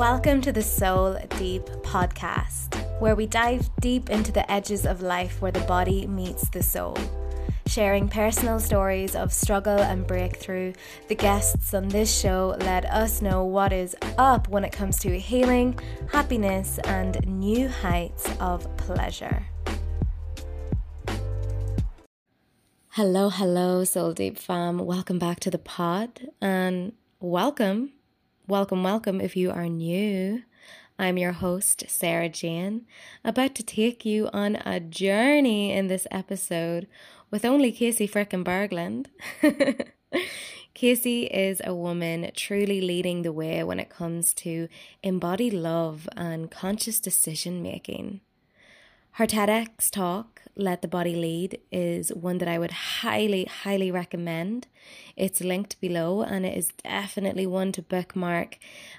Welcome to the Soul Deep podcast, where we dive deep into the edges of life where the body meets the soul. Sharing personal stories of struggle and breakthrough, the guests on this show let us know what is up when it comes to healing, happiness, and new heights of pleasure. Hello, hello, Soul Deep fam. Welcome back to the pod and welcome Welcome, welcome if you are new. I'm your host, Sarah Jane, about to take you on a journey in this episode with only Casey frickin' Burglund. Casey is a woman truly leading the way when it comes to embodied love and conscious decision making. Her TEDx talk, Let the Body Lead, is one that I would highly, highly recommend. It's linked below and it is definitely one to bookmark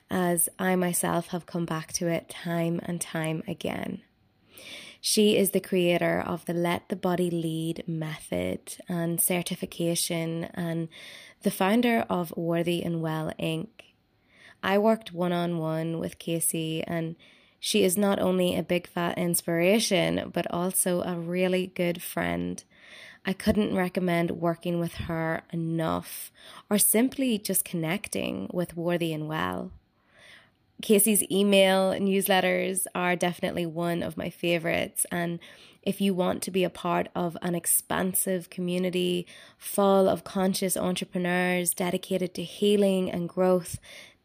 as I myself have come back to it time and time again. She is the creator of the Let the Body Lead method and certification and the founder of Worthy and Well Inc. I worked one on one with Casey and she is not only a big fat inspiration, but also a really good friend. I couldn't recommend working with her enough, or simply just connecting with Worthy and Well. Casey's email newsletters are definitely one of my favorites. And if you want to be a part of an expansive community full of conscious entrepreneurs dedicated to healing and growth,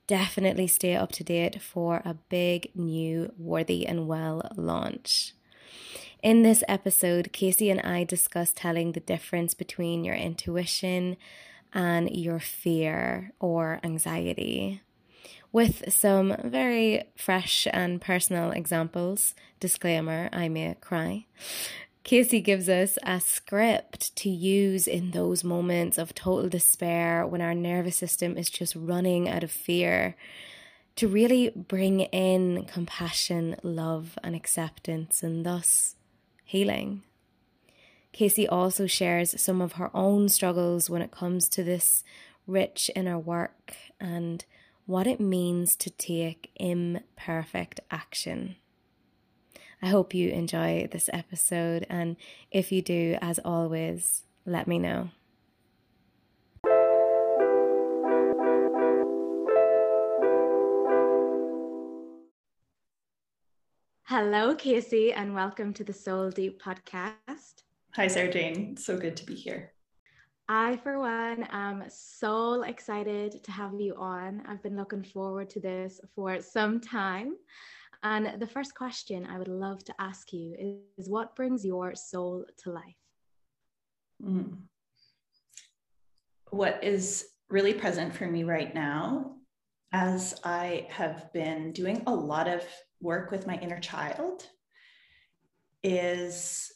definitely stay up to date for a big new Worthy and Well launch. In this episode, Casey and I discuss telling the difference between your intuition and your fear or anxiety. With some very fresh and personal examples, disclaimer, I may cry. Casey gives us a script to use in those moments of total despair when our nervous system is just running out of fear to really bring in compassion, love, and acceptance, and thus healing. Casey also shares some of her own struggles when it comes to this rich inner work and what it means to take imperfect action. I hope you enjoy this episode. And if you do, as always, let me know. Hello, Casey, and welcome to the Soul Deep podcast. Hi, Sarah Jane. So good to be here. I, for one, am so excited to have you on. I've been looking forward to this for some time. And the first question I would love to ask you is, what brings your soul to life? Mm. What is really present for me right now, as I have been doing a lot of work with my inner child, is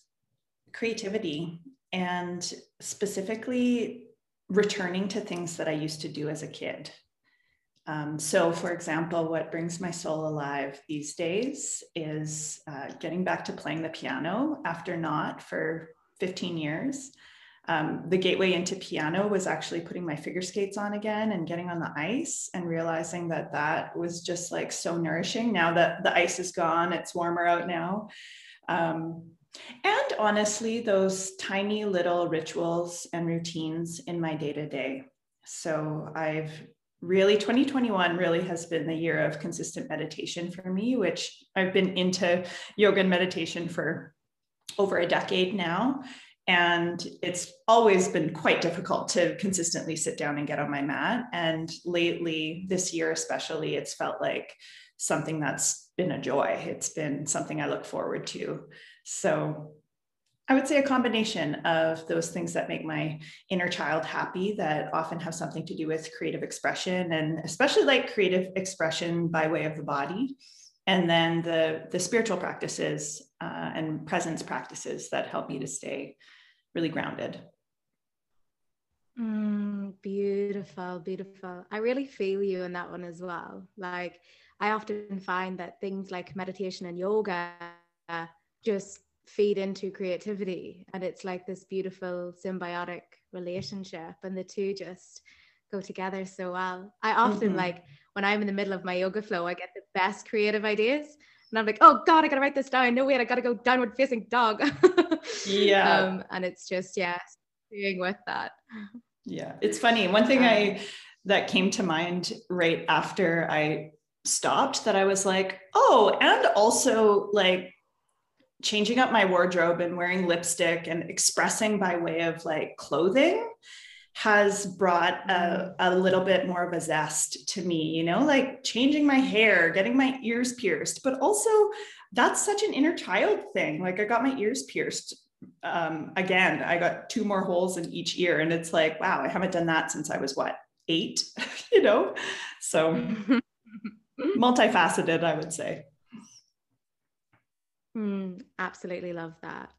creativity and specifically returning to things that I used to do as a kid. Um, so, for example, what brings my soul alive these days is uh, getting back to playing the piano after not for 15 years. Um, the gateway into piano was actually putting my figure skates on again and getting on the ice and realizing that that was just like so nourishing. Now that the ice is gone, it's warmer out now. Um, and honestly, those tiny little rituals and routines in my day to day. So I've really 2021 really has been the year of consistent meditation for me which i've been into yoga and meditation for over a decade now. And it's always been quite difficult to consistently sit down and get on my mat. And lately this year especially it's felt like something that's been a joy. It's been something i look forward to. So I would say a combination of those things that make my inner child happy that often have something to do with creative expression and especially like creative expression by way of the body. And then the, the spiritual practices uh, and presence practices that help me to stay really grounded. Mm, beautiful, beautiful. I really feel you in that one as well. Like, I often find that things like meditation and yoga just feed into creativity and it's like this beautiful symbiotic relationship and the two just go together so well i often mm-hmm. like when i'm in the middle of my yoga flow i get the best creative ideas. And I'm like, oh God, I gotta write this down. No wait, I gotta go downward facing dog. yeah. Um, and it's just, yeah, doing with that. Yeah. It's funny. One thing I um, that came to mind right after I stopped that I was like, oh, and also like changing up my wardrobe and wearing lipstick and expressing by way of like clothing has brought a, a little bit more of a zest to me, you know, like changing my hair, getting my ears pierced, but also that's such an inner child thing. Like I got my ears pierced um, again, I got two more holes in each ear, and it's like, wow, I haven't done that since I was what, eight, you know? So multifaceted, I would say. Mm, absolutely love that.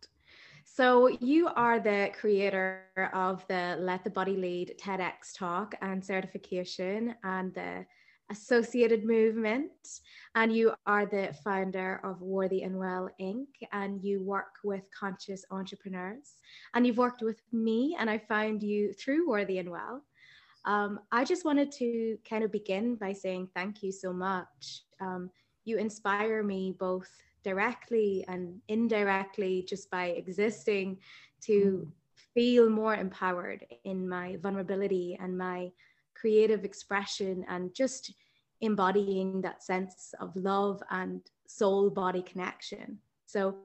So, you are the creator of the Let the Body Lead TEDx talk and certification and the associated movement. And you are the founder of Worthy and Well Inc. And you work with conscious entrepreneurs. And you've worked with me, and I found you through Worthy and Well. Um, I just wanted to kind of begin by saying thank you so much. Um, you inspire me both directly and indirectly just by existing to feel more empowered in my vulnerability and my creative expression and just embodying that sense of love and soul body connection. So,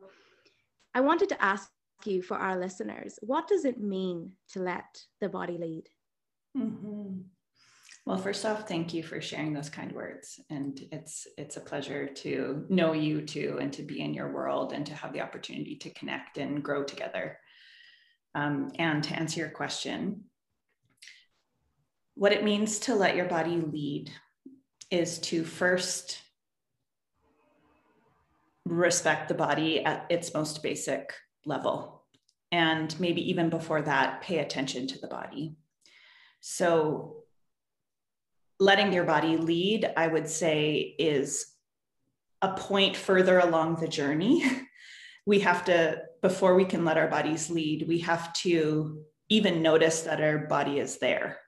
I wanted to ask you for our listeners what does it mean to let the body lead? Mm-hmm. Well, first off, thank you for sharing those kind words. And it's it's a pleasure to know you too and to be in your world and to have the opportunity to connect and grow together. Um, and to answer your question, what it means to let your body lead is to first respect the body at its most basic level. And maybe even before that, pay attention to the body. So, letting your body lead, I would say, is a point further along the journey. we have to, before we can let our bodies lead, we have to even notice that our body is there.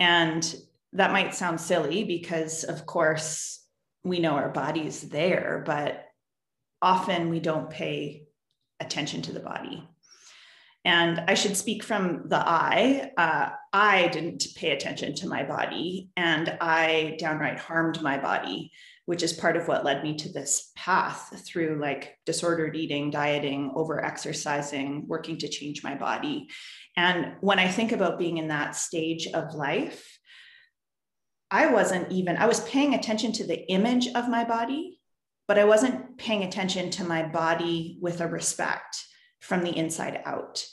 And that might sound silly because, of course, we know our body's there, but often we don't pay attention to the body. And I should speak from the I. Uh, I didn't pay attention to my body and I downright harmed my body, which is part of what led me to this path through like disordered eating, dieting, over exercising, working to change my body. And when I think about being in that stage of life, I wasn't even, I was paying attention to the image of my body, but I wasn't paying attention to my body with a respect from the inside out.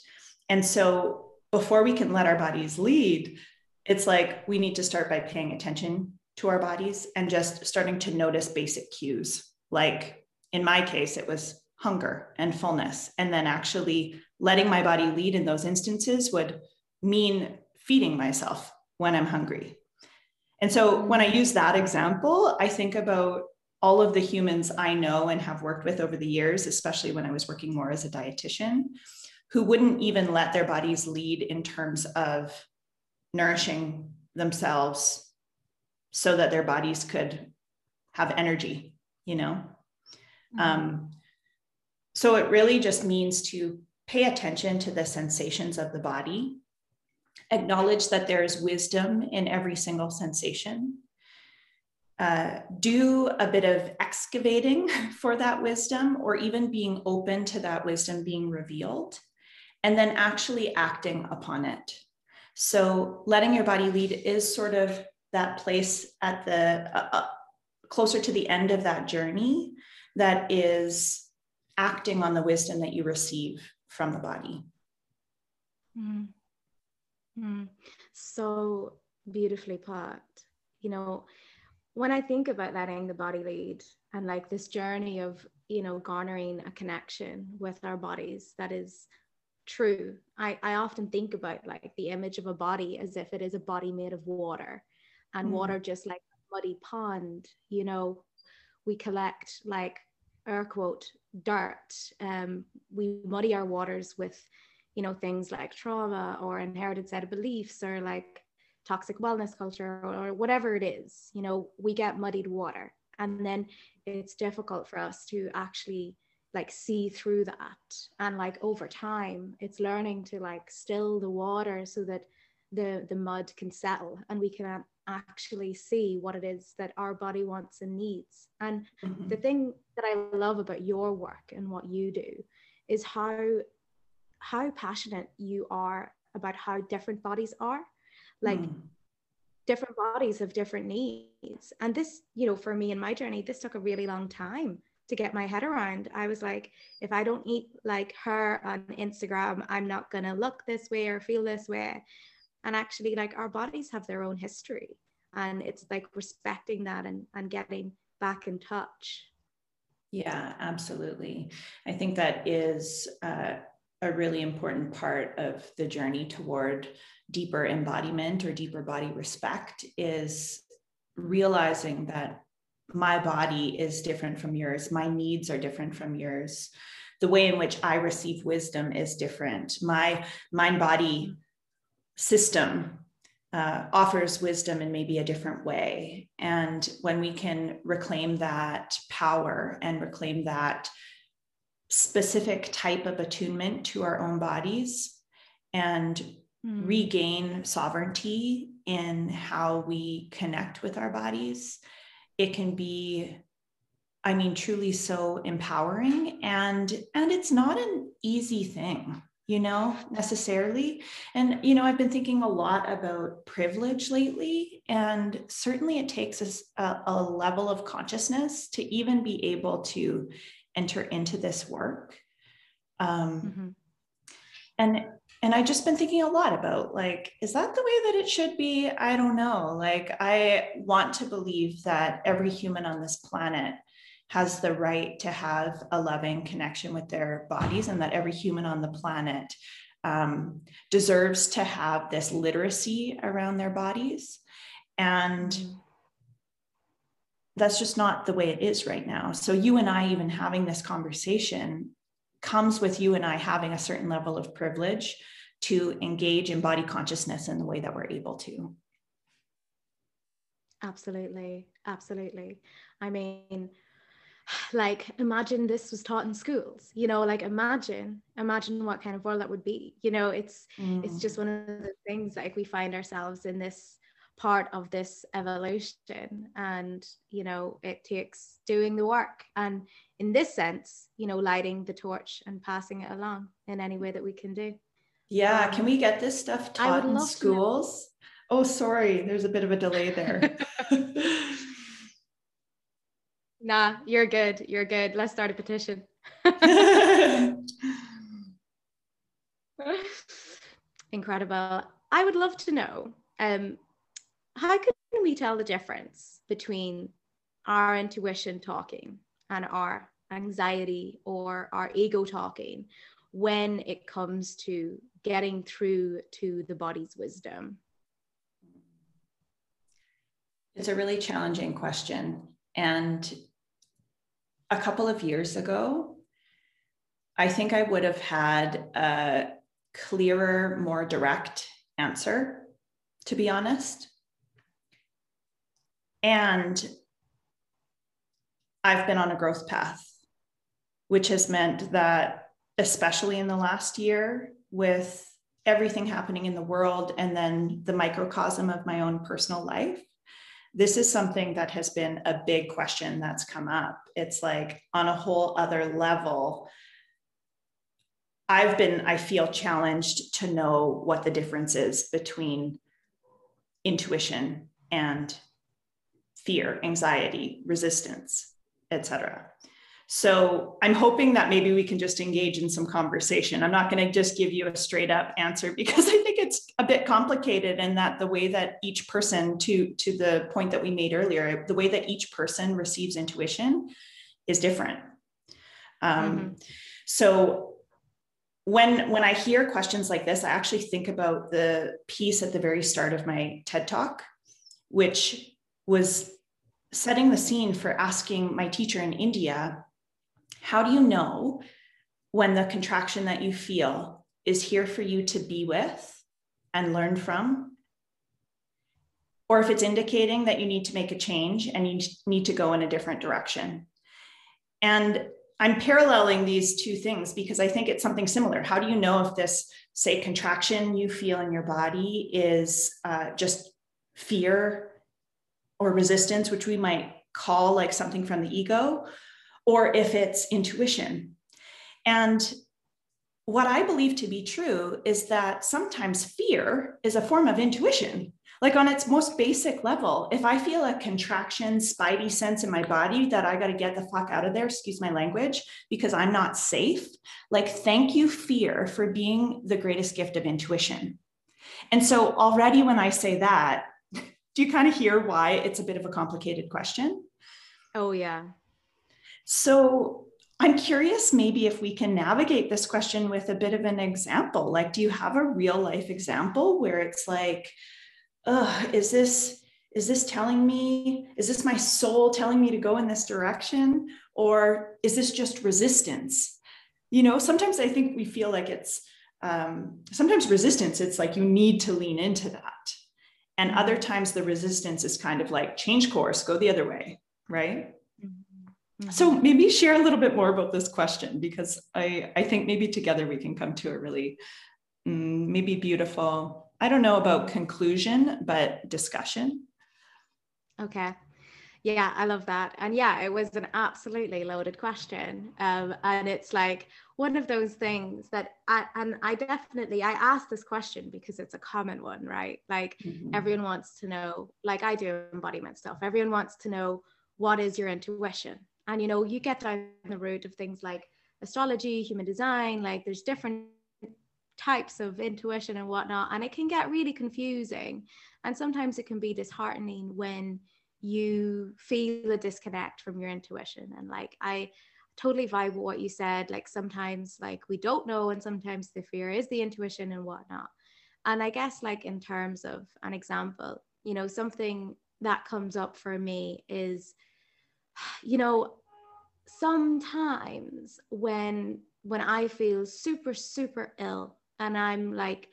And so before we can let our bodies lead, it's like we need to start by paying attention to our bodies and just starting to notice basic cues. Like in my case, it was hunger and fullness. And then actually letting my body lead in those instances would mean feeding myself when I'm hungry and so when I use that example, I think about all of the humans I know and have worked with over the years, especially when I was working more as a dietitian, who wouldn't even let their bodies lead in terms of nourishing themselves so that their bodies could have energy, you know? Mm-hmm. Um, so it really just means to pay attention to the sensations of the body acknowledge that there is wisdom in every single sensation. Uh, do a bit of excavating for that wisdom, or even being open to that wisdom being revealed, and then actually acting upon it. So, letting your body lead is sort of that place at the uh, uh, closer to the end of that journey that is acting on the wisdom that you receive from the body. Mm. Mm, so beautifully put. You know, when I think about letting the body lead and like this journey of, you know, garnering a connection with our bodies that is true, I, I often think about like the image of a body as if it is a body made of water and mm. water just like a muddy pond, you know, we collect like air quote dirt. Um, we muddy our waters with you know things like trauma or inherited set of beliefs or like toxic wellness culture or, whatever it is you know we get muddied water. And then it's difficult for us to actually like see through that. And like over time it's learning to like still the water so that the the mud can settle and we can actually see what it is that our body wants and needs. And mm-hmm. the thing that i love about your work and what you do is how how passionate you are about how different bodies are like mm. different bodies have different needs and this you know for me in my journey this took a really long time to get my head around. I was like, if I don't eat like her on Instagram, I'm not going to look this way or feel this way. And actually, like our bodies have their own history. And it's like respecting that and, and getting back in touch. Yeah, absolutely. I think that is uh, a really important part of the journey toward deeper embodiment or deeper body respect is realizing that my body is different from yours. My needs are different from yours. The way in which i receive wisdom is different. My mind body system uh, offers wisdom in maybe a different way. And when we can reclaim that power and reclaim that specific type of attunement to our own bodies and mm. regain sovereignty in how we connect with our bodies it can be i mean truly so empowering and and it's not an easy thing you know necessarily and you know i've been thinking a lot about privilege lately and certainly it takes us a, a level of consciousness to even be able to enter into this work um, mm-hmm. and and i just been thinking a lot about like is that the way that it should be? I don't know. Like i want to believe that every human on this planet has the right to have a loving connection with their bodies and that every human on the planet um, deserves to have this literacy around their bodies. And that's just not the way it is right now. So you and i even having this conversation comes with you and I having a certain level of privilege to engage in body consciousness in the way that we're able to. Absolutely. Absolutely. I mean, like imagine this was taught in schools you know like imagine imagine what kind of world that would be you know it's mm. it's just one of the things like we find ourselves in this part of this evolution and you know it takes doing the work and in this sense, you know, lighting the torch and passing it along in any way that we can do. Yeah, um, can we get this stuff taught in schools? Oh, sorry, there's a bit of a delay there. nah, you're good. You're good. Let's start a petition. Incredible. I would love to know um, how can we tell the difference between our intuition talking and our anxiety or our ego talking when it comes to getting through to the body's wisdom? It's a really challenging question. And a couple of years ago, I think I would have had a clearer, more direct answer, to be honest. And I've been on a growth path, which has meant that, especially in the last year, with everything happening in the world and then the microcosm of my own personal life, this is something that has been a big question that's come up. It's like on a whole other level. I've been, I feel challenged to know what the difference is between intuition and fear, anxiety, resistance etc. So I'm hoping that maybe we can just engage in some conversation. I'm not going to just give you a straight up answer because I think it's a bit complicated and that the way that each person to to the point that we made earlier, the way that each person receives intuition is different. Um, mm-hmm. So when when I hear questions like this, I actually think about the piece at the very start of my TED talk, which was setting the scene for asking my teacher in India, how do you know when the contraction that you feel is here for you to be with and learn from? or if it's indicating that you need to make a change and you need to go in a different direction. And I'm paralleling these two things because I think it's something similar. How do you know if this, say, contraction you feel in your body is uh, just fear or resistance, which we might call like something from the ego, or if it's intuition? And what I believe to be true is that sometimes fear is a form of intuition. Like on its most basic level, if I feel a contraction, spidey sense in my body that I got to get the fuck out of there, excuse my language, because I'm not safe, like thank you, fear, for being the greatest gift of intuition. And so already when I say that, do you kind of hear why it's a bit of a complicated question? Oh, yeah. So I'm curious maybe if we can navigate this question with a bit of an example. Like, do you have a real life example where it's like, Ugh, is this is this telling me is this my soul telling me to go in this direction or is this just resistance you know sometimes i think we feel like it's um, sometimes resistance it's like you need to lean into that and other times the resistance is kind of like change course go the other way right mm-hmm. so maybe share a little bit more about this question because i i think maybe together we can come to a really mm, maybe beautiful I don't know about conclusion, but discussion. Okay. Yeah, I love that. And yeah, it was an absolutely loaded question. Um, and it's like one of those things that I, and I definitely, I asked this question because it's a common one, right? Like mm-hmm. everyone wants to know, like I do embodiment stuff, everyone wants to know what is your intuition? And, you know, you get down the route of things like astrology, human design, like there's different types of intuition and whatnot. And it can get really confusing. And sometimes it can be disheartening when you feel a disconnect from your intuition. And like, I totally vibe with what you said. Like, sometimes, like, we don't know, and sometimes the fear is the intuition and whatnot. And I guess, like, in terms of an example, you know, something that comes up for me is, you know, sometimes when when I feel super, super ill and i'm like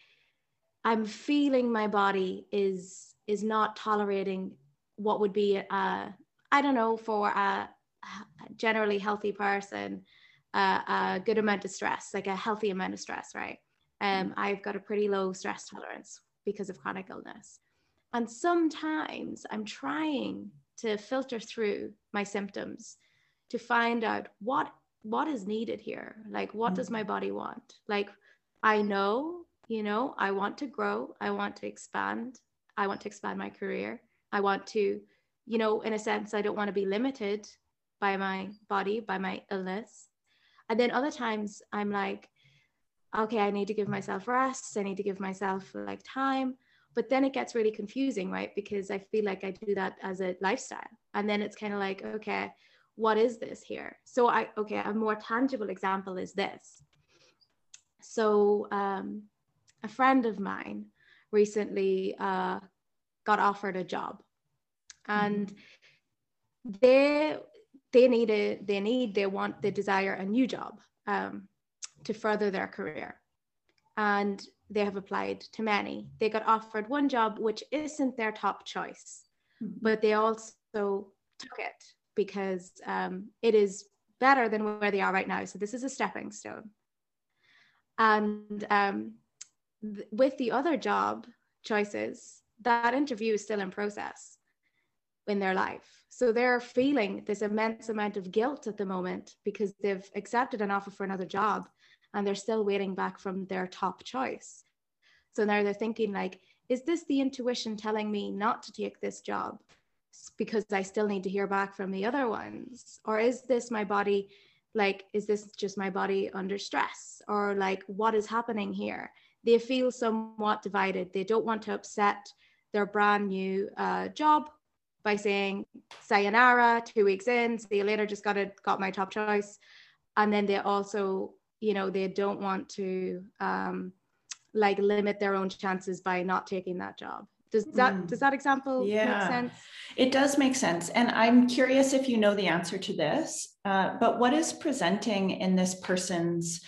i'm feeling my body is is not tolerating what would be a i don't know for a generally healthy person uh, a good amount of stress like a healthy amount of stress right um, mm. i've got a pretty low stress tolerance because of chronic illness and sometimes i'm trying to filter through my symptoms to find out what what is needed here like what mm. does my body want like I know, you know, I want to grow, I want to expand, I want to expand my career. I want to, you know, in a sense, I don't want to be limited by my body, by my illness. And then other times I'm like, okay, I need to give myself rest, I need to give myself like time. But then it gets really confusing, right? Because I feel like I do that as a lifestyle. And then it's kind of like, okay, what is this here? So I, okay, a more tangible example is this so um, a friend of mine recently uh, got offered a job, and mm-hmm. they they need a they need they want they desire a new job um, to further their career, and they have applied to many. They got offered one job which isn't their top choice, mm-hmm. but they also took it because um, it is better than where they are right now. So this is a stepping stone. And um, th- with the other job choices, that interview is still in process in their life. So they're feeling this immense amount of guilt at the moment because they've accepted an offer for another job and they're still waiting back from their top choice. So now they're thinking like, is this the intuition telling me not to take this job because I still need to hear back from the other ones? Or is this my body like is this just my body under stress or like what is happening here they feel somewhat divided they don't want to upset their brand new uh, job by saying sayonara two weeks in see you later just got it got my top choice and then they also you know they don't want to um, like limit their own chances by not taking that job does that mm. does that example yeah. make sense? It does make sense. And I'm curious if you know the answer to this, uh, but what is presenting in this person's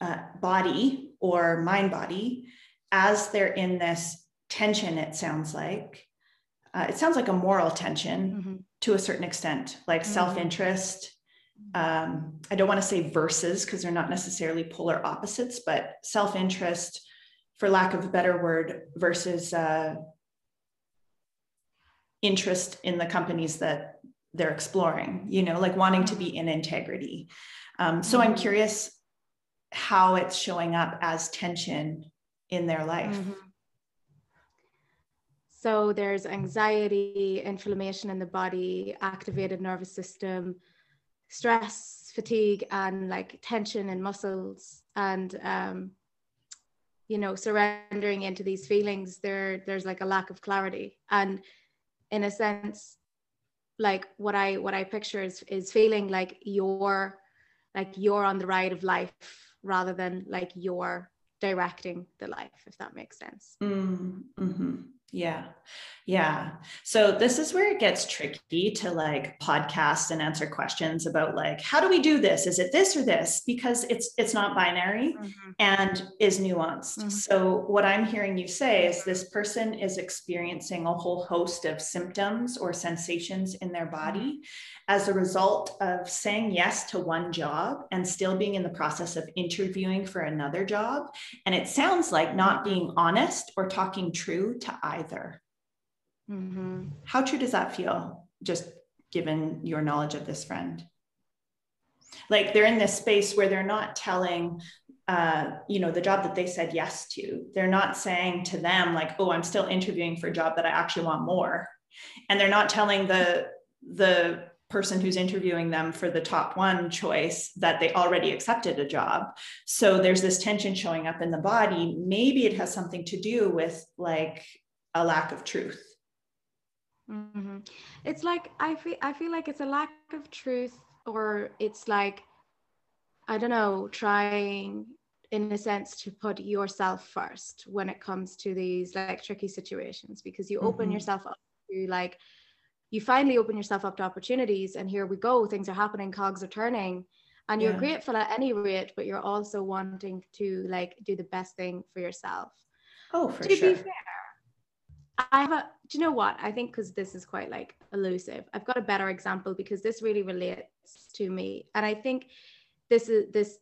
uh, body or mind body as they're in this tension, it sounds like, uh, it sounds like a moral tension mm-hmm. to a certain extent, like mm-hmm. self interest. Um, I don't want to say versus because they're not necessarily polar opposites, but self interest, for lack of a better word, versus uh, interest in the companies that they're exploring, you know, like wanting to be mm-hmm. in integrity. Um, so I'm mm-hmm. curious how it's showing up as tension in their life. Mm-hmm. So there's anxiety, inflammation in the body, activated nervous system, stress, fatigue, and like tension in muscles, and um, you know, surrendering into these feelings. There, there's like a lack of clarity, and in a sense, like what I what I picture is is feeling like you're like you're on the ride of life rather than like you're directing the life, if that makes sense. Mm, mm-hmm. Yeah. Yeah. So this is where it gets tricky to like podcast and answer questions about like how do we do this? Is it this or this? Because it's it's not binary mm-hmm. and is nuanced. Mm-hmm. So what I'm hearing you say is this person is experiencing a whole host of symptoms or sensations in their body as a result of saying yes to one job and still being in the process of interviewing for another job. And it sounds like not being honest or talking true to either. Mm-hmm. How true does that feel, just given your knowledge of this friend? Like they're in this space where they're not telling uh, you know the job that they said yes to they're not saying to them like oh i'm still interviewing for a job that i actually want more and they're not telling the the person who's interviewing them for the top one choice that they already accepted a job. So there's this tension showing up in the body. Maybe it has something to do with like a lack of truth. Mm-hmm. It's like I feel I feel like it's a lack of truth, or it's like I don't know, trying in a sense to put yourself first when it comes to these like tricky situations because you open mm-hmm. yourself up to like you finally open yourself up to opportunities and here we go things are happening cogs are turning and you're yeah. grateful at any rate but you're also wanting to like do the best thing for yourself oh for to sure. be fair i have a do you know what i think because this is quite like elusive i've got a better example because this really relates to me and i think this is this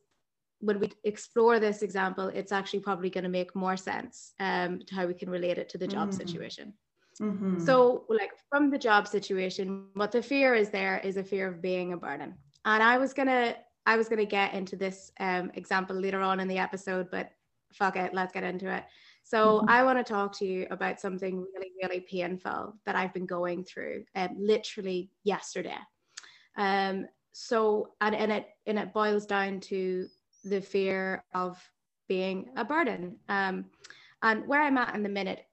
when we explore this example it's actually probably going to make more sense um, to how we can relate it to the job mm. situation Mm-hmm. So, like from the job situation, what the fear is there is a fear of being a burden. And I was gonna, I was gonna get into this um, example later on in the episode, but fuck it, let's get into it. So, mm-hmm. I want to talk to you about something really, really painful that I've been going through, um, literally yesterday. Um, so, and, and it and it boils down to the fear of being a burden. Um, and where I'm at in the minute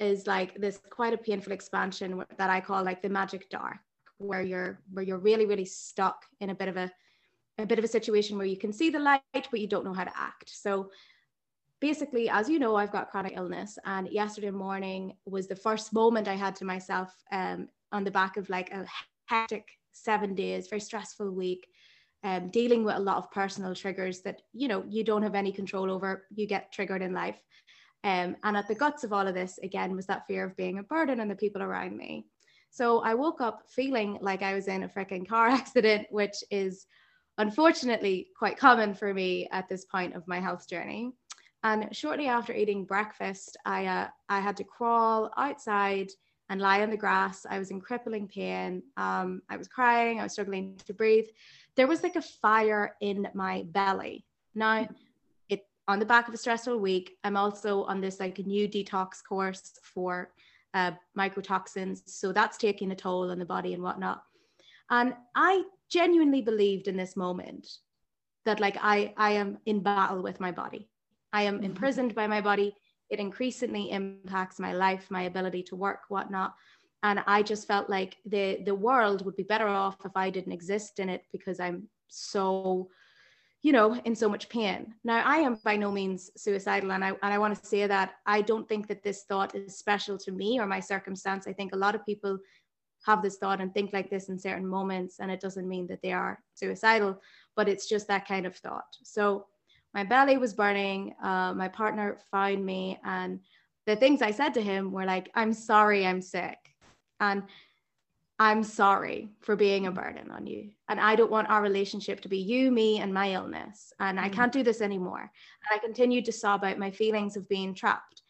is like this quite a painful expansion that I call like the magic dark, where you're where you're really really stuck in a bit of a a bit of a situation where you can see the light but you don't know how to act. So basically, as you know, I've got chronic illness, and yesterday morning was the first moment I had to myself um, on the back of like a hectic seven days, very stressful week. Um, dealing with a lot of personal triggers that you know you don't have any control over you get triggered in life um, and at the guts of all of this, again, was that fear of being a burden on the people around me. So I woke up feeling like I was in a freaking car accident, which is unfortunately quite common for me at this point of my health journey. And shortly after eating breakfast, I, uh, I had to crawl outside and lie on the grass. I was in crippling pain. Um, I was crying. I was struggling to breathe. There was like a fire in my belly. Now, it on the back of a stressful week, I'm also on this like a new detox course for uh, mycotoxins. So that's taking a toll on the body and whatnot. And I genuinely believed in this moment that like I, I am in battle with my body. I am mm-hmm. imprisoned by my body. It increasingly impacts my life, my ability to work, whatnot. And I just felt like the the world would be better off if I didn't exist in it because I'm so you know, in so much pain. Now, I am by no means suicidal, and I and I want to say that I don't think that this thought is special to me or my circumstance. I think a lot of people have this thought and think like this in certain moments, and it doesn't mean that they are suicidal, but it's just that kind of thought. So, my belly was burning. Uh, my partner found me, and the things I said to him were like, "I'm sorry, I'm sick." And I'm sorry for being a burden on you. And I don't want our relationship to be you, me, and my illness. And I mm. can't do this anymore. And I continued to sob out my feelings of being trapped.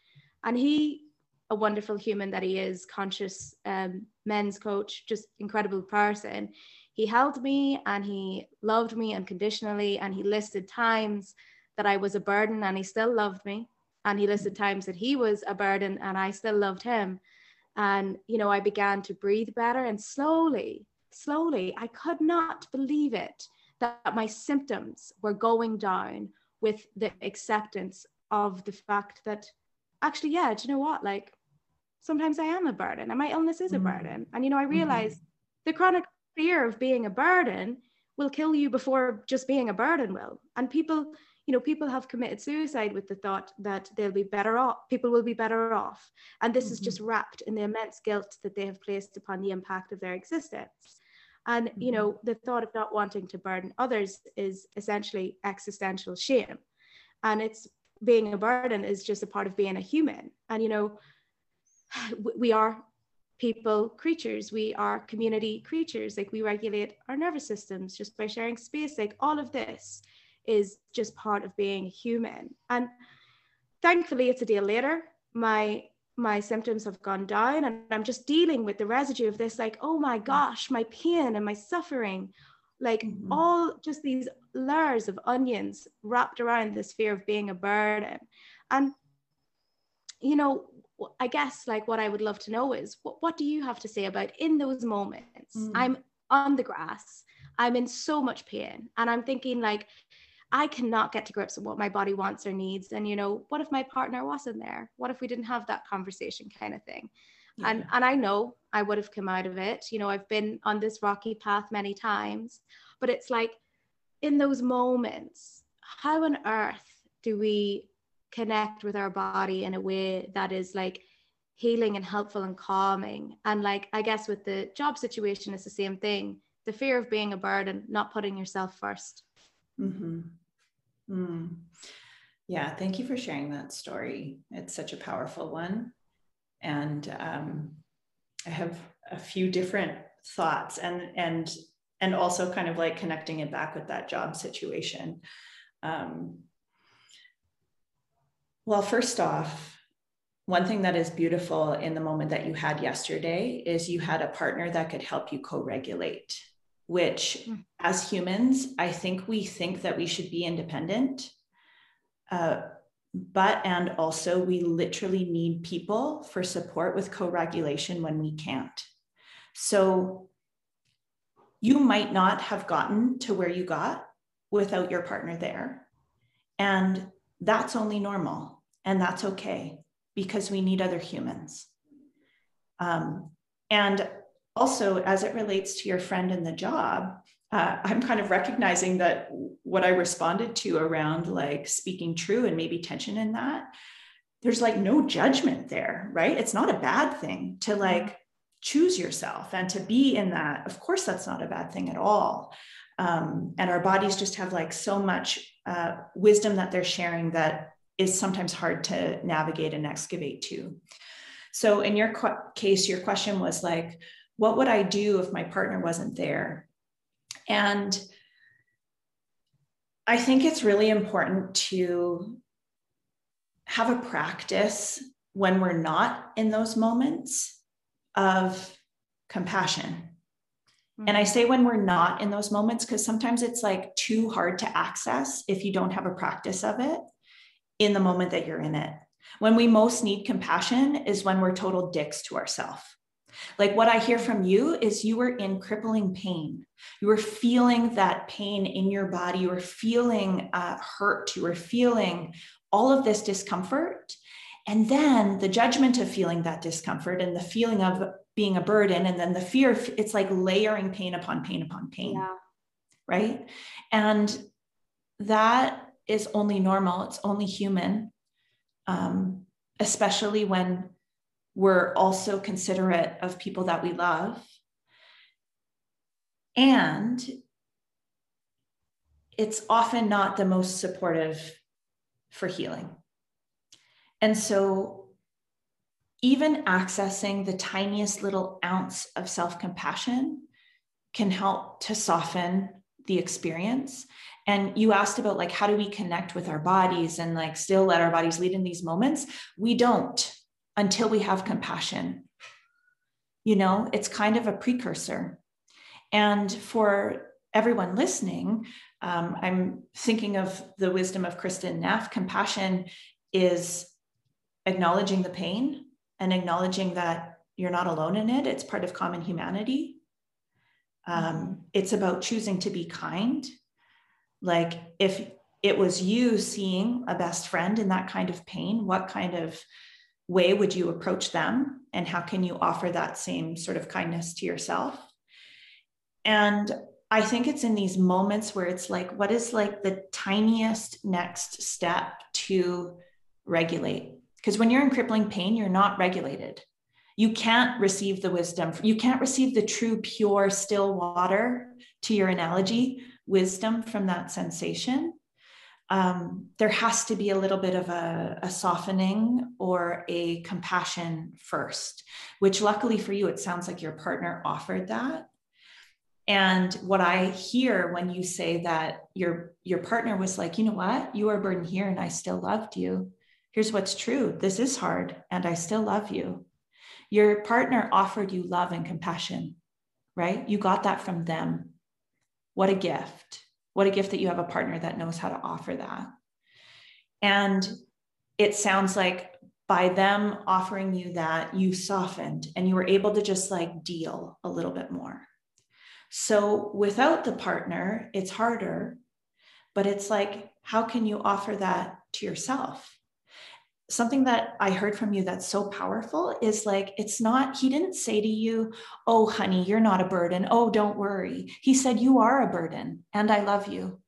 And he, a wonderful human that he is, conscious um, men's coach, just incredible person, he held me and he loved me unconditionally. And he listed times that I was a burden and he still loved me. And he listed times that he was a burden and I still loved him and you know i began to breathe better and slowly slowly i could not believe it that my symptoms were going down with the acceptance of the fact that actually yeah do you know what like sometimes i am a burden and my illness is a mm-hmm. burden and you know i realized mm-hmm. the chronic fear of being a burden will kill you before just being a burden will and people you know people have committed suicide with the thought that they'll be better off people will be better off. And this mm-hmm. is just wrapped in the immense guilt that they have placed upon the impact of their existence. And mm-hmm. you know the thought of not wanting to burden others is essentially existential shame. And it's being a burden is just a part of being a human. And you know we are people creatures. We are community creatures. Like we regulate our nervous systems just by sharing space. Like all of this is just part of being human. And thankfully, it's a day later. My my symptoms have gone down and I'm just dealing with the residue of this like oh my gosh my pain and my suffering like mm-hmm. all just these layers of onions wrapped around this fear of being a burden and you know I guess like what I would love to know is what, what do you have to say about in those moments mm. I'm on the grass I'm in so much pain and I'm thinking like I cannot get to grips with what my body wants or needs. And, you know, what if my partner wasn't there? What if we didn't have that conversation kind of thing? Yeah. And, and I know I would have come out of it. You know, I've been on this rocky path many times, but it's like in those moments, how on earth do we connect with our body in a way that is like healing and helpful and calming? And like, I guess with the job situation, it's the same thing the fear of being a burden, not putting yourself 1st mm-hmm. Mm. Yeah, thank you for sharing that story. It's such a powerful one. And um, I have a few different thoughts and and and also kind of like connecting it back with that job situation. Um, well, first off, one thing that is beautiful in the moment that you had yesterday is you had a partner that could help you co regulate which hmm. as humans, I think we think that we should be independent. Uh, but, and also, we literally need people for support with co regulation when we can't. So, you might not have gotten to where you got without your partner there. And that's only normal. And that's okay because we need other humans. Um, and also as it relates to your friend in the job uh, i'm kind of recognizing that what i responded to around like speaking true and maybe tension in that there's like no judgment there right? It's not a bad thing to like choose yourself and to be in that. Of course that's not a bad thing at all. Um, and our bodies just have like so much uh, wisdom that they're sharing that is sometimes hard to navigate and excavate to. So in your qu- case your question was like what would I do if my partner wasn't there? And I think it's really important to have a practice when we're not in those moments of compassion. Mm-hmm. And I say when we're not in those moments because sometimes it's like too hard to access if you don't have a practice of it in the moment that you're in it. When we most need compassion is when we're total dicks to ourselves like what I hear from you is you were in crippling pain. You were feeling that pain in your body. You were feeling uh, hurt. You were feeling all of this discomfort. And then the judgment of feeling that discomfort and the feeling of being a burden, and then the fear, it's like layering pain upon pain upon pain. Yeah. Right. And that is only normal, it's only human, um, especially when we're also considerate of people that we love. And it's often not the most supportive for healing. And so even accessing the tiniest little ounce of self compassion can help to soften the experience. And you asked about like, how do we connect with our bodies and like still let our bodies lead in these moments? We don't until we have compassion. You know, it's kind of a precursor. And for everyone listening, um, I'm thinking of the wisdom of Kristin Neff. Compassion is acknowledging the pain and acknowledging that you're not alone in it. It's part of common humanity. Um, it's about choosing to be kind. Like if it was you seeing a best friend in that kind of pain, what kind of way would you approach them? And how can you offer that same sort of kindness to yourself? And I think it's in these moments where it's like, what is like the tiniest next step to regulate? Because when you're in crippling pain, you're not regulated. You can't receive the wisdom. You can't receive the true, pure, still water, to your analogy, wisdom from that sensation. Um, there has to be a little bit of a, a, softening or a compassion first, which luckily for you, it sounds like your partner offered that. And what I hear when you say that your your partner was like, you know what, you are a burden here, and I still loved you. Here's what's true: this is hard, and I still love you. Your partner offered you love and compassion, right? You got that from them. What a gift! What a gift that you have a partner that knows how to offer that. And it sounds like by them offering you that, you softened and you were able to just like deal a little bit more so without the partner, it's harder, but it's like, how can you offer that to yourself? Something that I heard from you that's so powerful is like, it's not, he didn't say to you, Oh, honey, you're not a burden. Oh, don't worry. He said, You are a burden and I love you.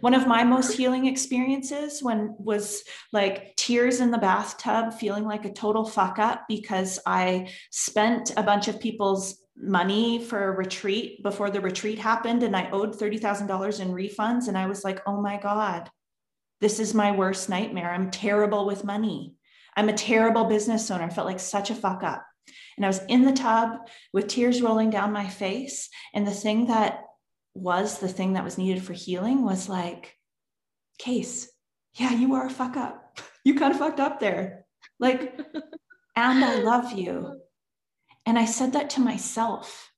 One of my most healing experiences when was like tears in the bathtub, feeling like a total fuck up because I spent a bunch of people's money for a retreat before the retreat happened and I owed $30,000 in refunds. And I was like, oh my God, this is my worst nightmare. I'm terrible with money. I'm a terrible business owner. I felt like such a fuck up. And I was in the tub with tears rolling down my face. And the thing that was the thing that was needed for healing was like, Case, yeah, you are a fuck up. You kind of fucked up there. Like, and I love you. And I said that to myself.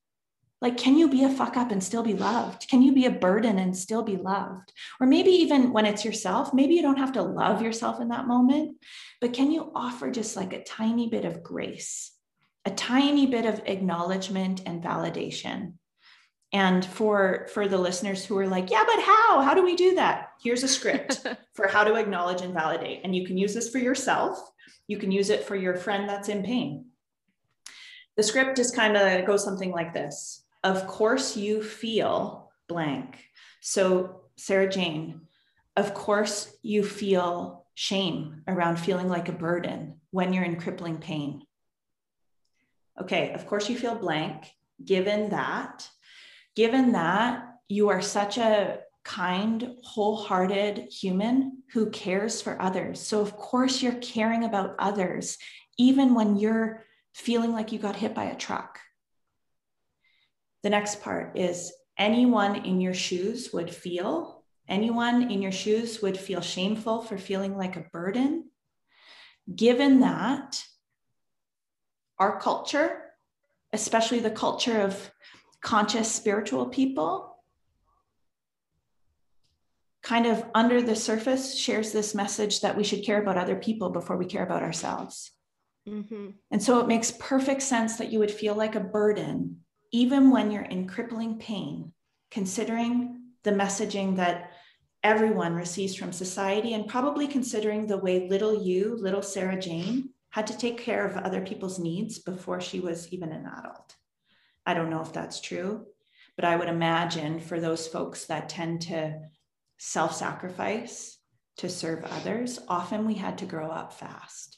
Like, can you be a fuck up and still be loved? Can you be a burden and still be loved? Or maybe even when it's yourself, maybe you don't have to love yourself in that moment, but can you offer just like a tiny bit of grace, a tiny bit of acknowledgement and validation? And for for the listeners who are like, yeah, but how? How do we do that? Here's a script for how to acknowledge and validate. And you can use this for yourself. You can use it for your friend that's in pain the script is kind of goes something like this Of course, you feel blank. So, Sarah Jane, of course, you feel shame around feeling like a burden when you're in crippling pain. Okay, of course, you feel blank. Given that, given that you are such a kind, wholehearted human who cares for others. So, of course, you're caring about others, even when you're feeling like you got hit by a truck. The next part is anyone in your shoes would feel, anyone in your shoes would feel shameful for feeling like a burden. Given that our culture, especially the culture of conscious spiritual people, kind of under the surface shares this message that we should care about other people before we care about ourselves. Mm-hmm. And so it makes perfect sense that you would feel like a burden, even when you're in crippling pain, considering the messaging that everyone receives from society, and probably considering the way little you, little Sarah Jane, had to take care of other people's needs before she was even an adult. I don't know if that's true, but I would imagine for those folks that tend to self sacrifice to serve others, often we had to grow up fast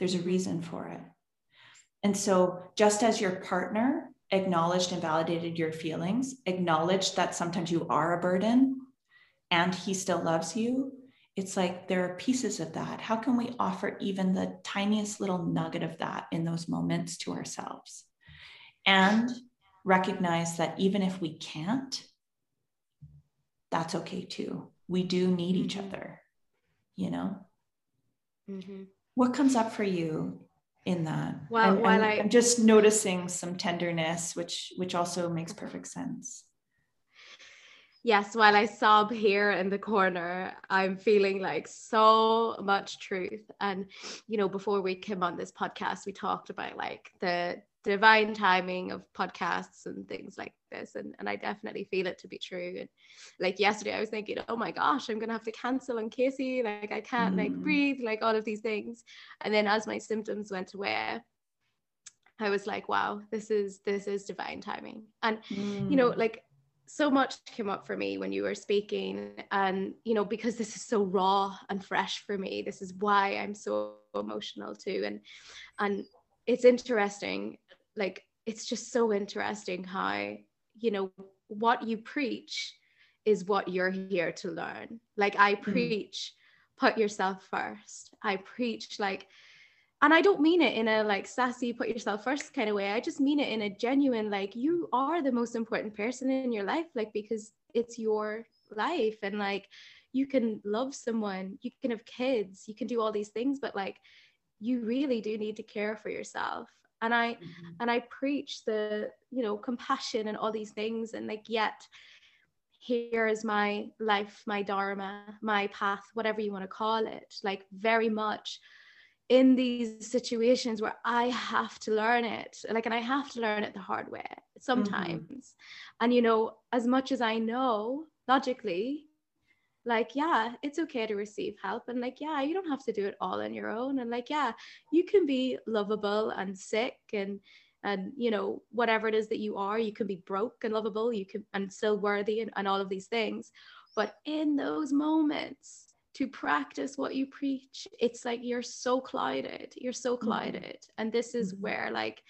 there's a reason for it. And so, just as your partner acknowledged and validated your feelings, acknowledged that sometimes you are a burden and he still loves you, it's like there are pieces of that. How can we offer even the tiniest little nugget of that in those moments to ourselves? And recognize that even if we can't, that's okay too. We do need each mm-hmm. other, you know? Mm-hmm. What comes up for you in that? Well, I'm, while I'm, I, I'm just noticing some tenderness, which which also makes perfect sense. Yes, while I sob here in the corner, I'm feeling like so much truth. And, you know, before we came on this podcast, we talked about like the divine timing of podcasts and things like this. And, and i definitely feel it to be true. And like yesterday i was thinking oh my gosh i'm gonna have to cancel on casey like i can't mm. like breathe like all of these things. And then as my symptoms went away i was like wow this is this is divine timing. And mm. you know mm. like so much came up for me when you were speaking. And you know because this is so raw and fresh for me. This is why i'm so emotional too. And and it's interesting like it's just so interesting how you know what you preach is what you're here to learn like i mm-hmm. preach mm. put yourself first i preach like and i don't mean it in a like sassy put yourself first kind of way i just mean it in a genuine like you are the most important person in your life like because it's your life and like you can love someone you can have kids you can do all these things but like you really do need to care for yourself and i mm-hmm. and i preach the you know compassion and all these things and like yet here is my life my dharma my path whatever you want to call it like very much in these situations where i have to learn it like and i have to learn it the hard way sometimes mm-hmm. and you know as much as i know logically like yeah it's okay to receive help and like yeah you don't have to do it all on your own and like yeah you can be lovable and sick and and you know whatever it is that you are you can be broke and lovable you can and still worthy and, and all of these things but in those moments to practice what you preach it's like you're so clouded you're so clouded mm-hmm. and this is mm-hmm. where like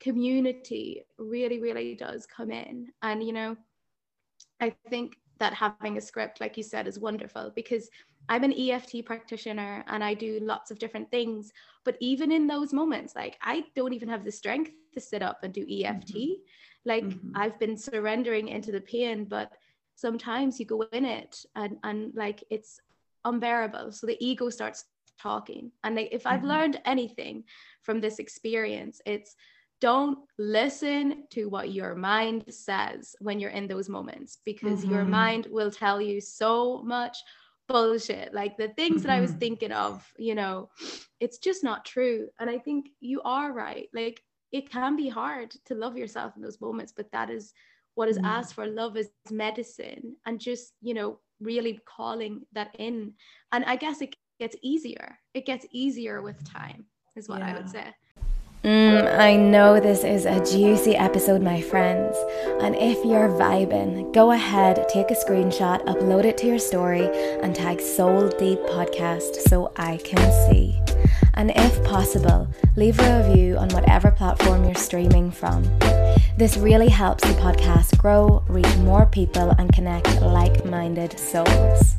community really really does come in and you know i think that having a script, like you said, is wonderful because I'm an EFT practitioner and I do lots of different things. But even in those moments, like I don't even have the strength to sit up and do EFT. Mm-hmm. Like mm-hmm. I've been surrendering into the pain, but sometimes you go in it and and like it's unbearable. So the ego starts talking. And like if I've mm-hmm. learned anything from this experience, it's don't listen to what your mind says when you're in those moments because mm-hmm. your mind will tell you so much bullshit like the things mm-hmm. that i was mm-hmm. thinking of you know it's just not true and i think you are right like it can be hard to love yourself in those moments but that is what is mm-hmm. asked for love is medicine and just you know really calling that in and i guess it gets easier it gets easier with time is what yeah. i would say Mm, I know this is a juicy episode, my friends. And if you're vibing, go ahead, take a screenshot, upload it to your story, and tag Soul Deep Podcast so I can see. And if possible, leave a review on whatever platform you're streaming from. This really helps the podcast grow, reach more people, and connect like minded souls.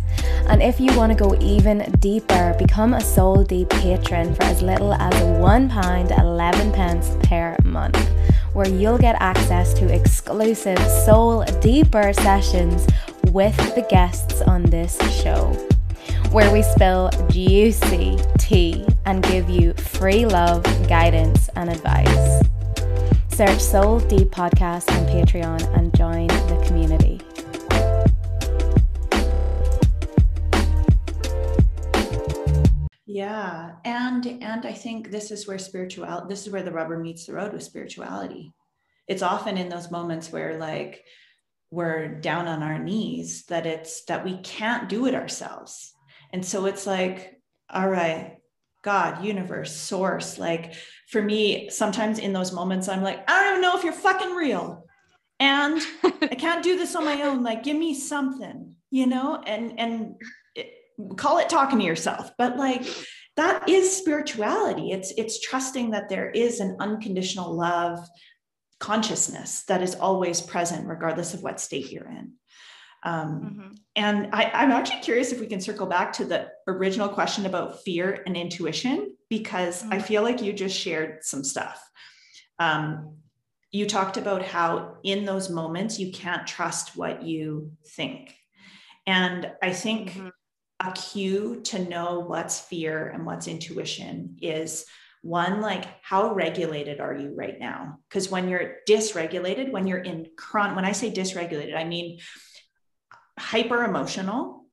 And if you want to go even deeper, become a Soul Deep patron for as little as £1 11 pence per month, where you'll get access to exclusive Soul Deeper sessions with the guests on this show, where we spill juicy tea and give you free love, guidance, and advice. Search Soul Deep Podcast on Patreon and join the community. Yeah. And and I think this is where spirituality, this is where the rubber meets the road with spirituality. It's often in those moments where like we're down on our knees that it's that we can't do it ourselves. And so it's like, all right, God, universe, source. Like for me, sometimes in those moments, I'm like, I don't even know if you're fucking real. And I can't do this on my own. Like, give me something, you know? And and call it talking to yourself but like that is spirituality it's it's trusting that there is an unconditional love consciousness that is always present regardless of what state you're in Um, mm-hmm. And I, I'm actually curious if we can circle back to the original question about fear and intuition, because mm-hmm. I feel like you just shared some stuff. Um, you talked about how in those moments you can't trust what you think. And I think mm-hmm. a cue to know what's fear and what's intuition is one like how regulated are you right now because when you're dysregulated when you're in chronic when i say dysregulated i mean hyper emotional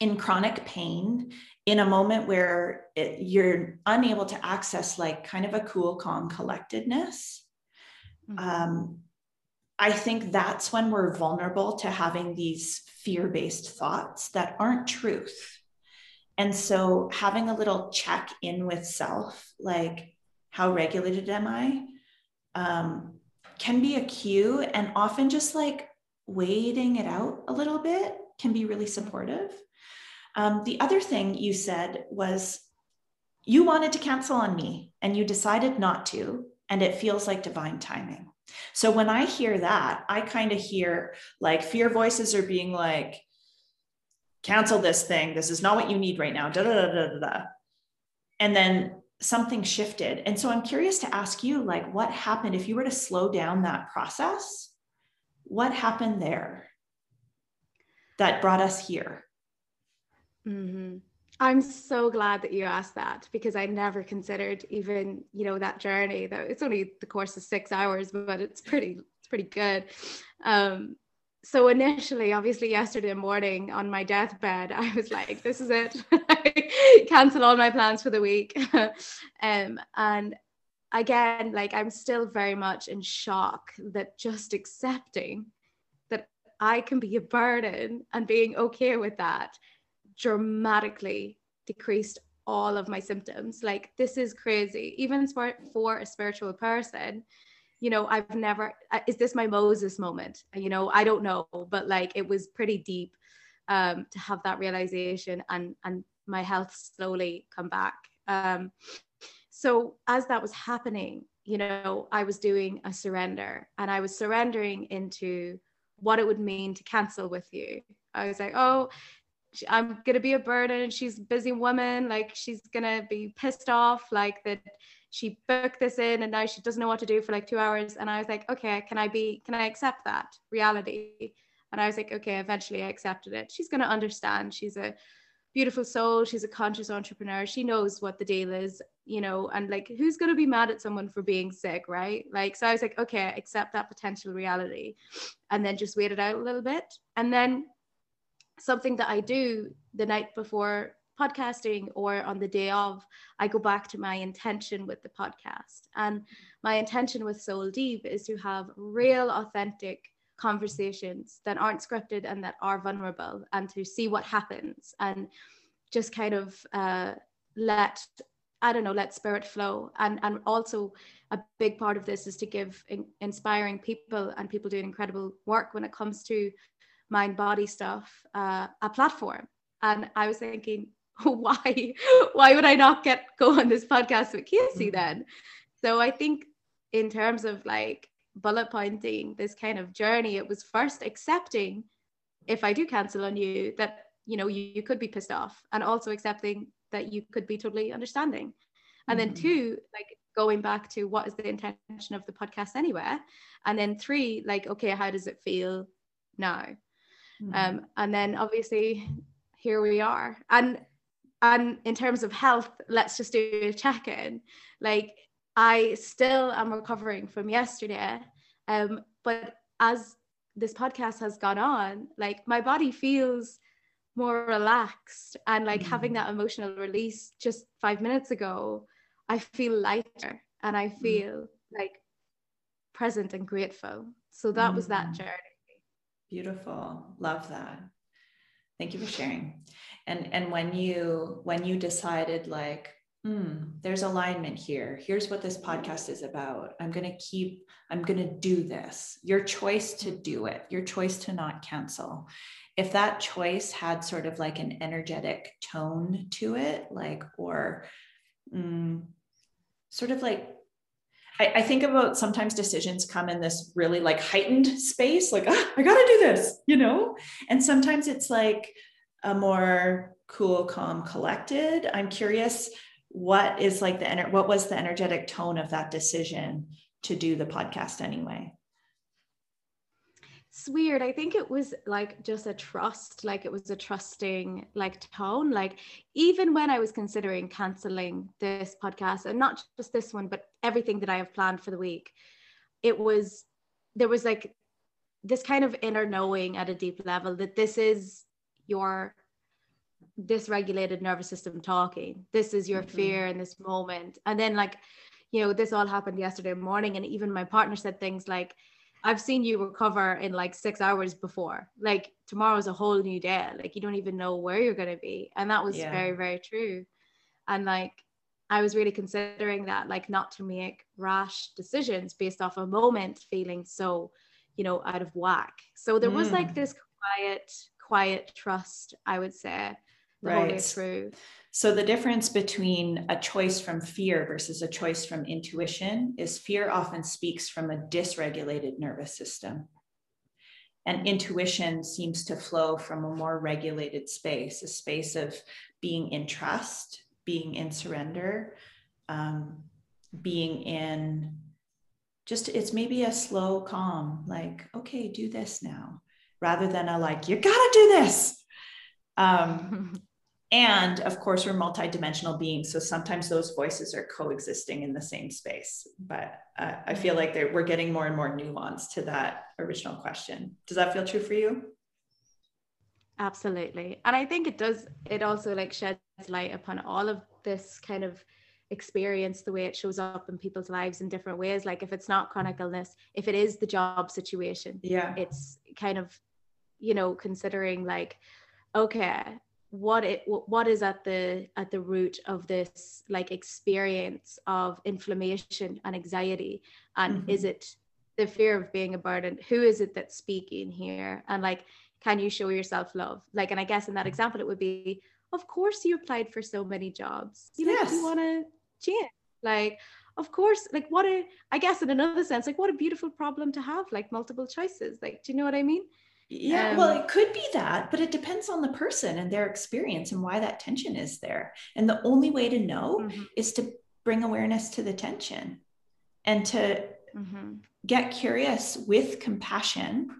in chronic pain in a moment where it, you're unable to access like kind of a cool calm collectedness mm-hmm. um, i think that's when we're vulnerable to having these fear-based thoughts that aren't truth and so having a little check in with self, like how regulated am I, um, can be a cue. And often just like waiting it out a little bit can be really supportive. Um, the other thing you said was you wanted to cancel on me and you decided not to, and it feels like divine timing. So when I hear that, I kind of hear like fear voices are being like, cancel this thing. This is not what you need right now. Da, da, da, da, da. And then something shifted. And so I'm curious to ask you, like, what happened if you were to slow down that process? What happened there that brought us here? Mm-hmm. I'm so glad that you asked that because I never considered even, you know, that journey. Though it's only the course of six hours, but it's pretty, it's pretty good. Um, so initially, obviously, yesterday morning on my deathbed, I was like, "This is it. Cancel all my plans for the week." um, and again, like I'm still very much in shock that just accepting that I can be a burden and being okay with that dramatically decreased all of my symptoms. Like this is crazy, even for for a spiritual person you know i've never is this my moses moment? You know i don't know but like it was pretty deep um to have that realization and and my health slowly come back. Um so as that was happening you know i was doing a surrender and i was surrendering into what it would mean to cancel with you. I was like oh i'm gonna be a burden. She's a busy woman. Like she's gonna be pissed off like that she booked this in and now she doesn't know what to do for like two hours. And i was like okay can i be can i accept that reality? And i was like okay eventually i accepted it. She's going to understand. She's a beautiful soul. She's a conscious entrepreneur. She knows what the deal is you know and like who's going to be mad at someone for being sick right? Like so i was like okay accept that potential reality and then just wait it out a little bit. And then something that i do the night before podcasting or on the day of, I go back to my intention with the podcast. And my intention with Soul Deep is to have real, authentic conversations that aren't scripted and that are vulnerable and to see what happens and just kind of uh, let I don't know, let spirit flow. And and also a big part of this is to give in, inspiring people and people doing incredible work when it comes to mind body stuff uh, a platform. And I was thinking, why why would I not get go on this podcast with Casey mm. then? So I think in terms of like bullet pointing this kind of journey, it was first accepting if I do cancel on you that you know you, you could be pissed off and also accepting that you could be totally understanding. And mm-hmm. then two, like going back to what is the intention of the podcast anyway. And then three, like, okay, how does it feel now? Mm-hmm. Um, and then obviously here we are. And and in terms of health let's just do a check-in like i still am recovering from yesterday um but as this podcast has gone on like my body feels more relaxed and like mm. having that emotional release just 5 minutes ago i feel lighter and i mm. feel mm. like present and grateful so that mm. was that mm. journey beautiful love that thank you for sharing and and when you when you decided like hmm, there's alignment here here's what this podcast is about i'm going to keep i'm going to do this your choice to do it your choice to not cancel if that choice had sort of like an energetic tone to it like or mm, sort of like I, I, think about sometimes decisions come in this really like heightened space, like, ah, I gotta do this, you know? And sometimes it's like a more cool, calm, collected. I'm curious what is like the ener- what was the energetic tone of that decision to do the podcast anyway? it's weird. I think it was like just a trust, like it was a trusting like tone. Like even when I was considering canceling this podcast and not just this one, but everything that I have planned for the week, it was there was like this kind of inner knowing at a deep level that this is your dysregulated nervous system talking. This is your mm-hmm. fear in this moment. And then like, you know, this all happened yesterday morning. And even my partner said things like, I've seen you recover in like six hours before. Like tomorrow's a whole new day. Like you don't even know where you're going to be. And that was yeah. very, very true. And like, I was really considering that, like, not to make rash decisions based off a moment feeling so, you know, out of whack. So there mm. was like mm. this quiet, quiet trust, I would say, the right. whole way through. So, the difference between a choice from fear versus a choice from intuition is fear often speaks from a dysregulated nervous system. And intuition seems to flow from a more regulated space, a space of being in trust, being in surrender, um, being in just, it's maybe a slow calm, like, okay, do this now, rather than a like, you gotta do this. Um, and of course we're multidimensional beings so sometimes those voices are coexisting in the same space. But uh, i feel like we're getting more and more nuance to that original question. Does that feel true for you? Absolutely. And i think it does it also like sheds light upon all of this kind of experience the way it shows up in people's lives in different ways. Like if it's not chronic illness if it is the job situation yeah. it's kind of you know considering like okay what it what is at the at the root of this like experience of inflammation and anxiety? And mm-hmm. is it the fear of being a burden? Who is it that's speaking here? And like can you show yourself love? Like and i guess in that example it would be of course you applied for so many jobs. You yes. know you want to change like of course like what a i guess in another sense like what a beautiful problem to have like multiple choices. Like do you know what i mean yeah, um, well, it could be that, but it depends on the person and their experience and why that tension is there. And the only way to know mm-hmm. is to bring awareness to the tension and to mm-hmm. get curious with compassion.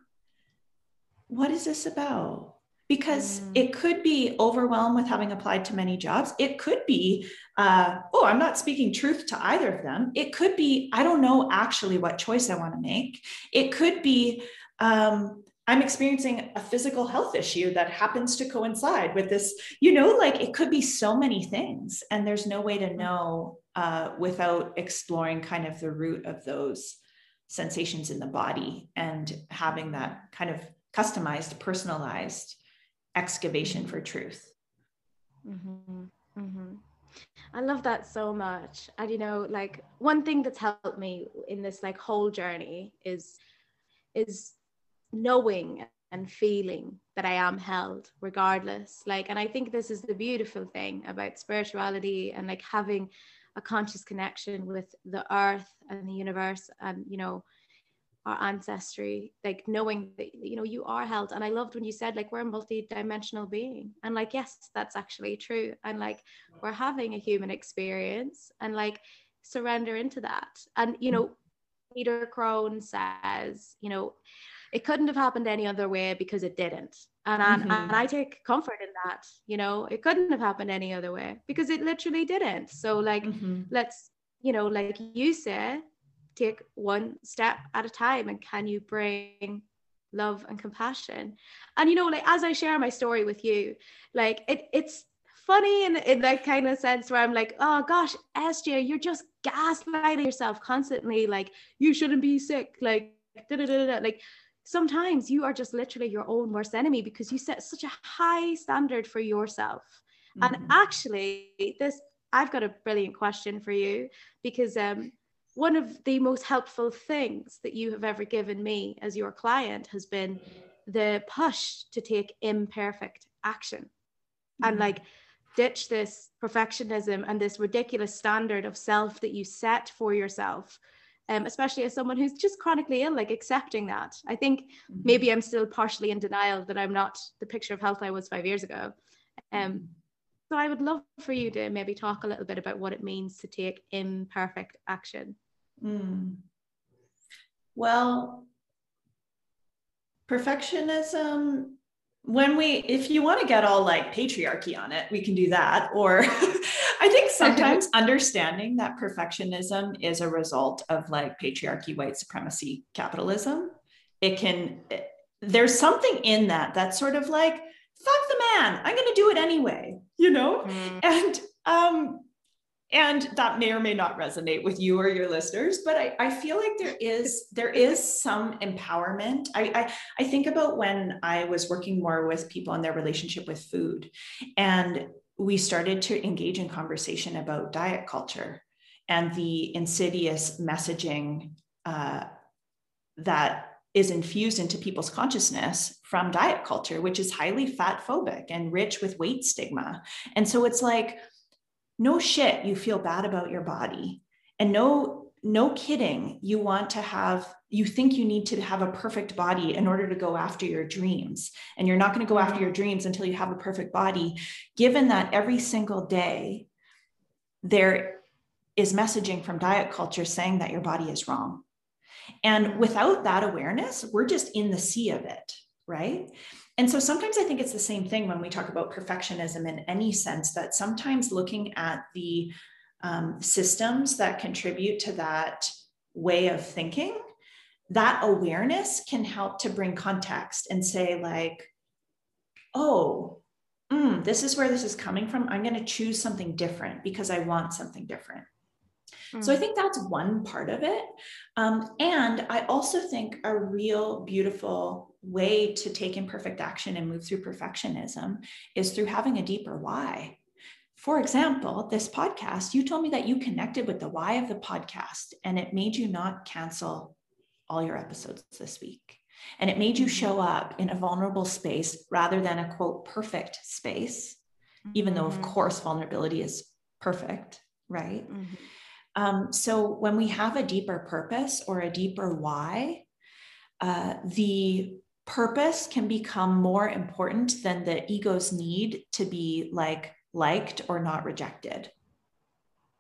What is this about? Because mm. it could be overwhelmed with having applied to many jobs. It could be, uh, oh, I'm not speaking truth to either of them. It could be, I don't know actually what choice I want to make. It could be, um, I'm experiencing a physical health issue that happens to coincide with this, you know, like it could be so many things. And there's no way to know uh, without exploring kind of the root of those sensations in the body and having that kind of customized, personalized excavation for truth. Mm-hmm. Mm-hmm. I love that so much. And you know, like one thing that's helped me in this like whole journey is is knowing and feeling that I am held regardless. Like, and I think this is the beautiful thing about spirituality and like having a conscious connection with the earth and the universe and, you know, our ancestry, like knowing that, you know, you are held. And I loved when you said, like, we're a multi-dimensional being. And like, yes, that's actually true. And like, we're having a human experience and like surrender into that. And, you know, Peter Crone says, you know, it couldn't have happened any other way because it didn't. And, mm-hmm. I, and I take comfort in that, you know, it couldn't have happened any other way because it literally didn't. So, like, mm-hmm. let's, you know, like you say, take one step at a time and can you bring love and compassion and you know like as i share my story with you like it it's funny in, in that kind of sense where i'm like oh gosh sj you're just gaslighting yourself constantly like you shouldn't be sick like da, da, da, like sometimes you are just literally your own worst enemy because you set such a high standard for yourself. Mm-hmm. And actually, this I've got a brilliant question for you because um, one of the most helpful things that you have ever given me as your client has been the push to take imperfect action mm-hmm. and like ditch this perfectionism and this ridiculous standard of self that you set for yourself um, especially as someone who's just chronically ill, like accepting that. I think mm-hmm. maybe I'm still partially in denial that I'm not the picture of health I was five years ago. Um, mm-hmm. so I would love for you to maybe talk a little bit about what it means to take imperfect action. Mm. Well, perfectionism when we if you want to get all like patriarchy on it we can do that or i think sometimes understanding that perfectionism is a result of like patriarchy white supremacy capitalism it can it, there's something in that that's sort of like fuck the man i'm going to do it anyway you know mm. and um and that may or may not resonate with you or your listeners but I, I feel like there is there is some empowerment I, I i think about when i was working more with people in their relationship with food and we started to engage in conversation about diet culture and the insidious messaging uh, that is infused into people's consciousness from diet culture which is highly fat phobic and rich with weight stigma. And so it's like no shit you feel bad about your body. And no no kidding you want to have you think you need to have a perfect body in order to go after your dreams. And you're not going to go after your dreams until you have a perfect body. Given that every single day there is messaging from diet culture saying that your body is wrong. And without that awareness we're just in the sea of it right? And so sometimes I think it's the same thing when we talk about perfectionism in any sense that sometimes looking at the um, systems that contribute to that way of thinking, that awareness can help to bring context and say, like, oh, mm, this is where this is coming from. I'm going to choose something different because I want something different. Mm. So I hmm. think that's one part of it. Um, and I also think a real beautiful way to take imperfect action and move through perfectionism is through having a deeper why. For example, this podcast, you told me that you connected with the why of the podcast and it made you not cancel all your episodes this week. And it made you mm-hmm. show up in a vulnerable space rather than a quote perfect space, even though, of mm-hmm. course, vulnerability is perfect, right? Mm-hmm. Um, so when we have a deeper purpose or a deeper why, uh, the purpose can become more important than the ego's need to be like liked or not rejected.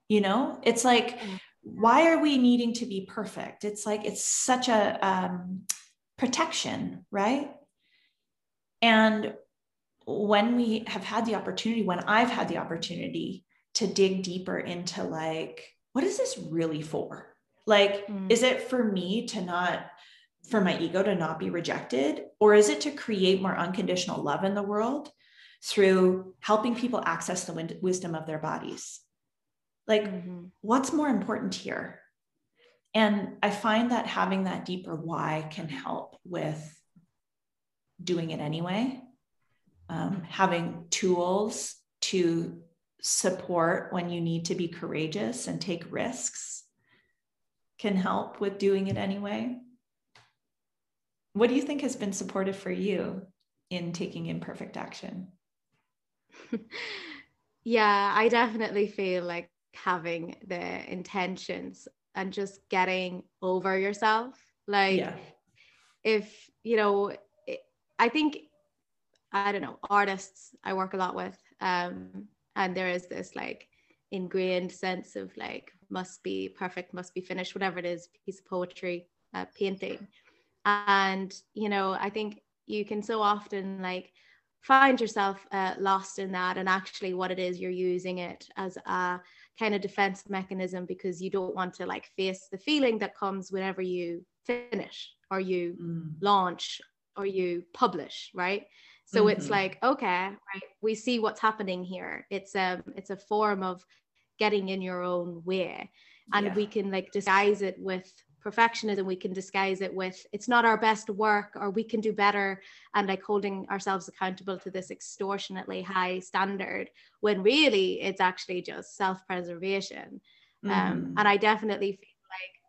You know, it's like, mm. why are we needing to be perfect? It's like, it's such a um, protection, right? And when we have had the opportunity, when I've had the opportunity to dig deeper into like, what is this really for? Like, mm. is it for me to not, for my ego to not be rejected? Or is it to create more unconditional love in the world through helping people access the wisdom of their bodies? Like, mm-hmm. what's more important here? And I find that having that deeper why can help with doing it anyway, um, having tools to support when you need to be courageous and take risks can help with doing it anyway. What do you think has been supportive for you in taking imperfect action? yeah, I definitely feel like having the intentions and just getting over yourself. Like, yeah. if, you know, I think, I don't know, artists I work a lot with, um, and there is this like ingrained sense of like must be perfect must be finished whatever it is piece of poetry uh, painting and you know i think you can so often like find yourself uh, lost in that and actually what it is you're using it as a kind of defense mechanism because you don't want to like face the feeling that comes whenever you finish or you mm. launch or you publish right so mm-hmm. it's like okay right we see what's happening here it's a it's a form of getting in your own way and yeah. we can like disguise it with perfectionism we can disguise it with it's not our best work or we can do better and like holding ourselves accountable to this extortionately high standard when really it's actually just self-preservation um, mm. um, and i definitely feel like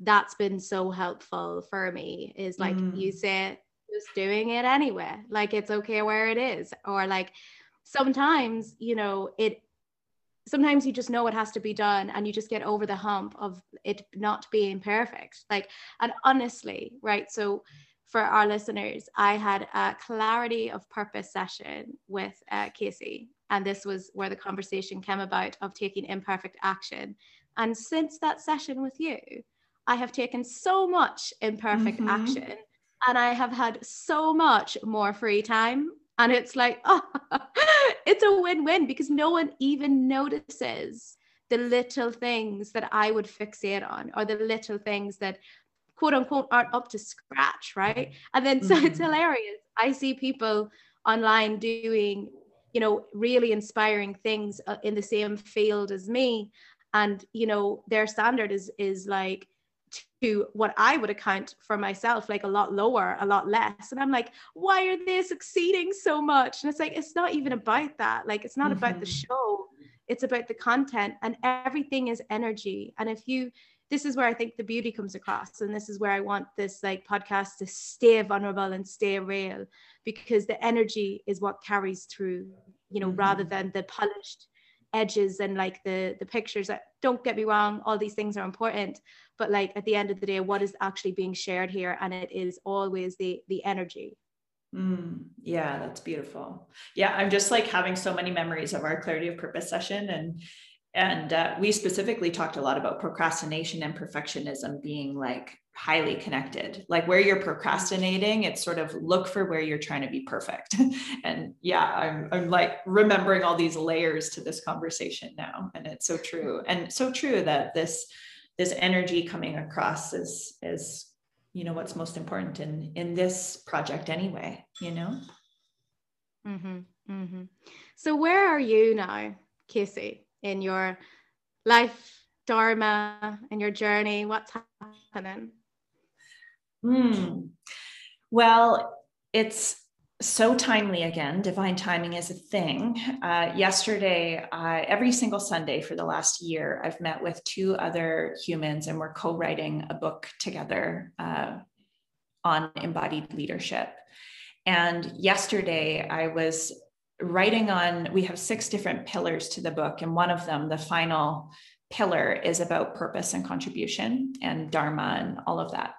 that's been so helpful for me is like mm. you say just doing it anyway. Like it's okay where it is. Or like sometimes, you know, it sometimes you just know it has to be done and you just get over the hump of it not being perfect like and honestly right so for our listeners i had a clarity of purpose session with uh, casey and this was where the conversation came about of taking imperfect action and since that session with you i have taken so much imperfect mm-hmm. action and i have had so much more free time and it's like, oh, it's a win win because no one even notices the little things that I would fixate on or the little things that quote unquote aren't up to scratch. Right. And then so mm-hmm. it's hilarious. I see people online doing, you know, really inspiring things uh, in the same field as me. And, you know, their standard is, is like, to what I would account for myself, like a lot lower, a lot less. And I'm like, why are they succeeding so much? And it's like, it's not even about that. Like, it's not mm-hmm. about the mm-hmm. show, it's about the content, and everything is energy. And if you, this is where I think the beauty comes across. And this is where I want this like podcast to stay vulnerable and stay real because the energy is what carries through, you know, mm-hmm. rather than the polished edges and like the the pictures that don't get me wrong all these things are important but like at the end of the day what is actually being shared here? And it is always the the energy. Mm, yeah that's beautiful. Yeah i'm just like having so many memories of our clarity of purpose session and and uh, we specifically talked a lot about procrastination and perfectionism being like highly connected. Like where you're procrastinating it's sort of look for where you're trying to be perfect. And yeah I'm, I'm like remembering all these layers to this conversation now and it's so true. And so true that this this energy coming across is is you know what's most important in in this project anyway you know? Mm-hmm, mm-hmm. so where are you now casey in your life dharma and your journey? What's happening Hmm. Well, it's so timely again. Divine timing is a thing. Uh, yesterday, uh, every single Sunday for the last year, I've met with two other humans and we're co writing a book together uh, on embodied leadership. And yesterday, I was writing on, we have six different pillars to the book, and one of them, the final pillar, is about purpose and contribution and Dharma and all of that.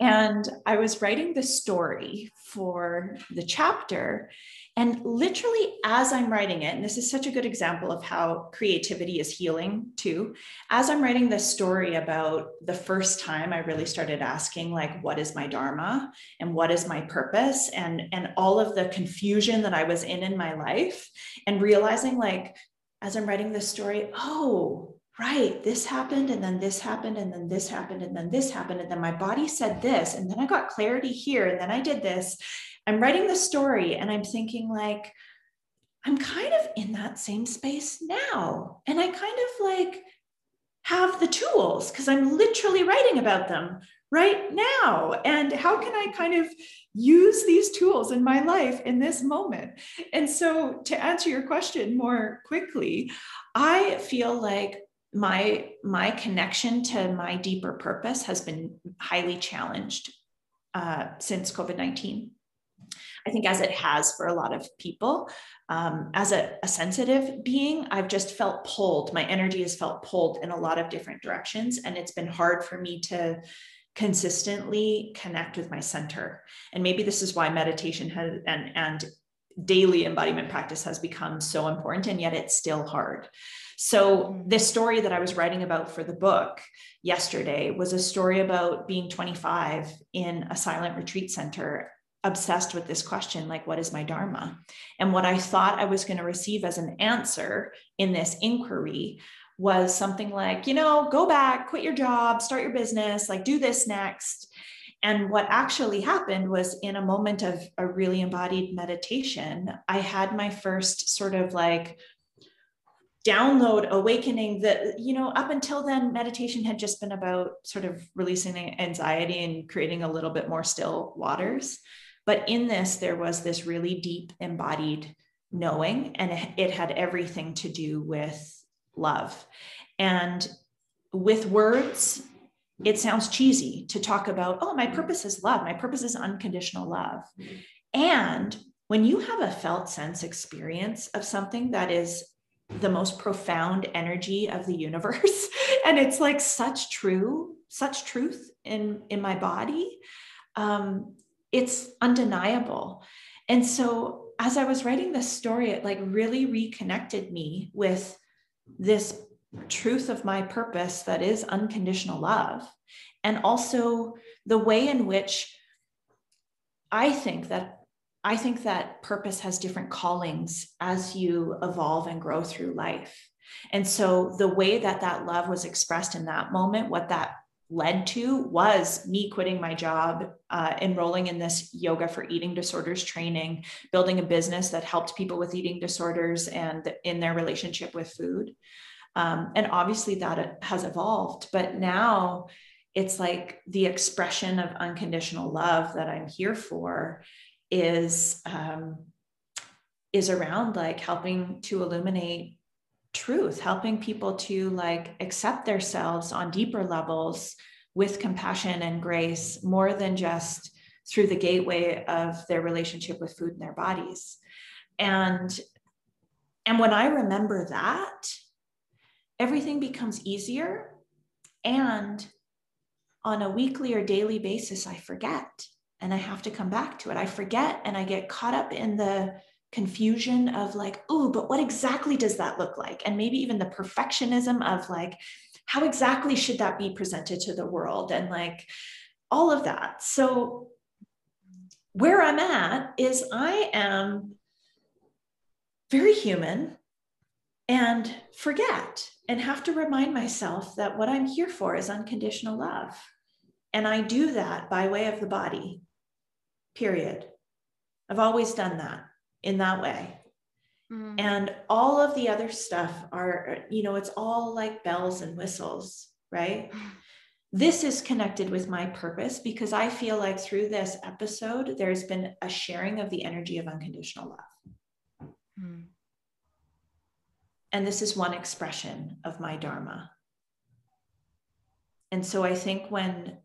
And I was writing the story for the chapter. And literally, as I'm writing it, and this is such a good example of how creativity is healing too. As I'm writing this story about the first time I really started asking, like, what is my Dharma and what is my purpose? And, and all of the confusion that I was in in my life, and realizing, like, as I'm writing this story, oh, right, this happened, and then this happened, and then this happened, and then this happened, and then my body said this, and then I got clarity here, and then I did this. I'm writing the story, and I'm thinking, like, I'm kind of in that same space now. And I kind of like have the tools because I'm literally writing about them right now. And how can I kind of use these tools in my life in this moment? And so, to answer your question more quickly, I feel like my my connection to my deeper purpose has been highly challenged uh, since covid-19 i think as it has for a lot of people um, as a, a sensitive being i've just felt pulled. My energy has felt pulled in a lot of different directions and it's been hard for me to consistently connect with my center. And maybe this is why meditation has and and daily embodiment practice has become so important and yet it's still hard so, mm-hmm. this story that I was writing about for the book yesterday was a story about being 25 in a silent retreat center, obsessed with this question like, what is my Dharma? And what I thought I was going to receive as an answer in this inquiry was something like, you know, go back, quit your job, start your business, like, do this next. And what actually happened was in a moment of a really embodied meditation, I had my first sort of like download awakening that you know up until then meditation had just been about sort of releasing anxiety and creating a little bit more still waters. But in this there was this really deep embodied knowing and it had everything to do with love. And with words it sounds cheesy to talk about oh my purpose is love. My purpose is unconditional love. And when you have a felt sense experience of something that is the most profound energy of the universe and it's like such true such truth in in my body um it's undeniable. And so as i was writing this story it like really reconnected me with this truth of my purpose that is unconditional love and also the way in which i think that I think that purpose has different callings as you evolve and grow through life. And so the way that that love was expressed in that moment, what that led to was me quitting my job, uh, enrolling in this yoga for eating disorders training, building a business that helped people with eating disorders and in their relationship with food. Um, and obviously that has evolved, but now it's like the expression of unconditional love that I'm here for is um, is around like helping to illuminate truth helping people to like accept themselves on deeper levels with compassion and grace more than just through the gateway of their relationship with food in their bodies. And and when i remember that everything becomes easier and on a weekly or daily basis i forget and I have to come back to it. I forget and I get caught up in the confusion of like, oh, but what exactly does that look like? And maybe even the perfectionism of like, how exactly should that be presented to the world? And like all of that. So, where I'm at is I am very human and forget and have to remind myself that what I'm here for is unconditional love. And I do that by way of the body period. I've always done that in that way. Mm. And all of the other stuff are, you know, it's all like bells and whistles, right? This is connected with my purpose because I feel like through this episode, there's been a sharing of the energy of unconditional love. Mm. And this is one expression of my Dharma. And so I think when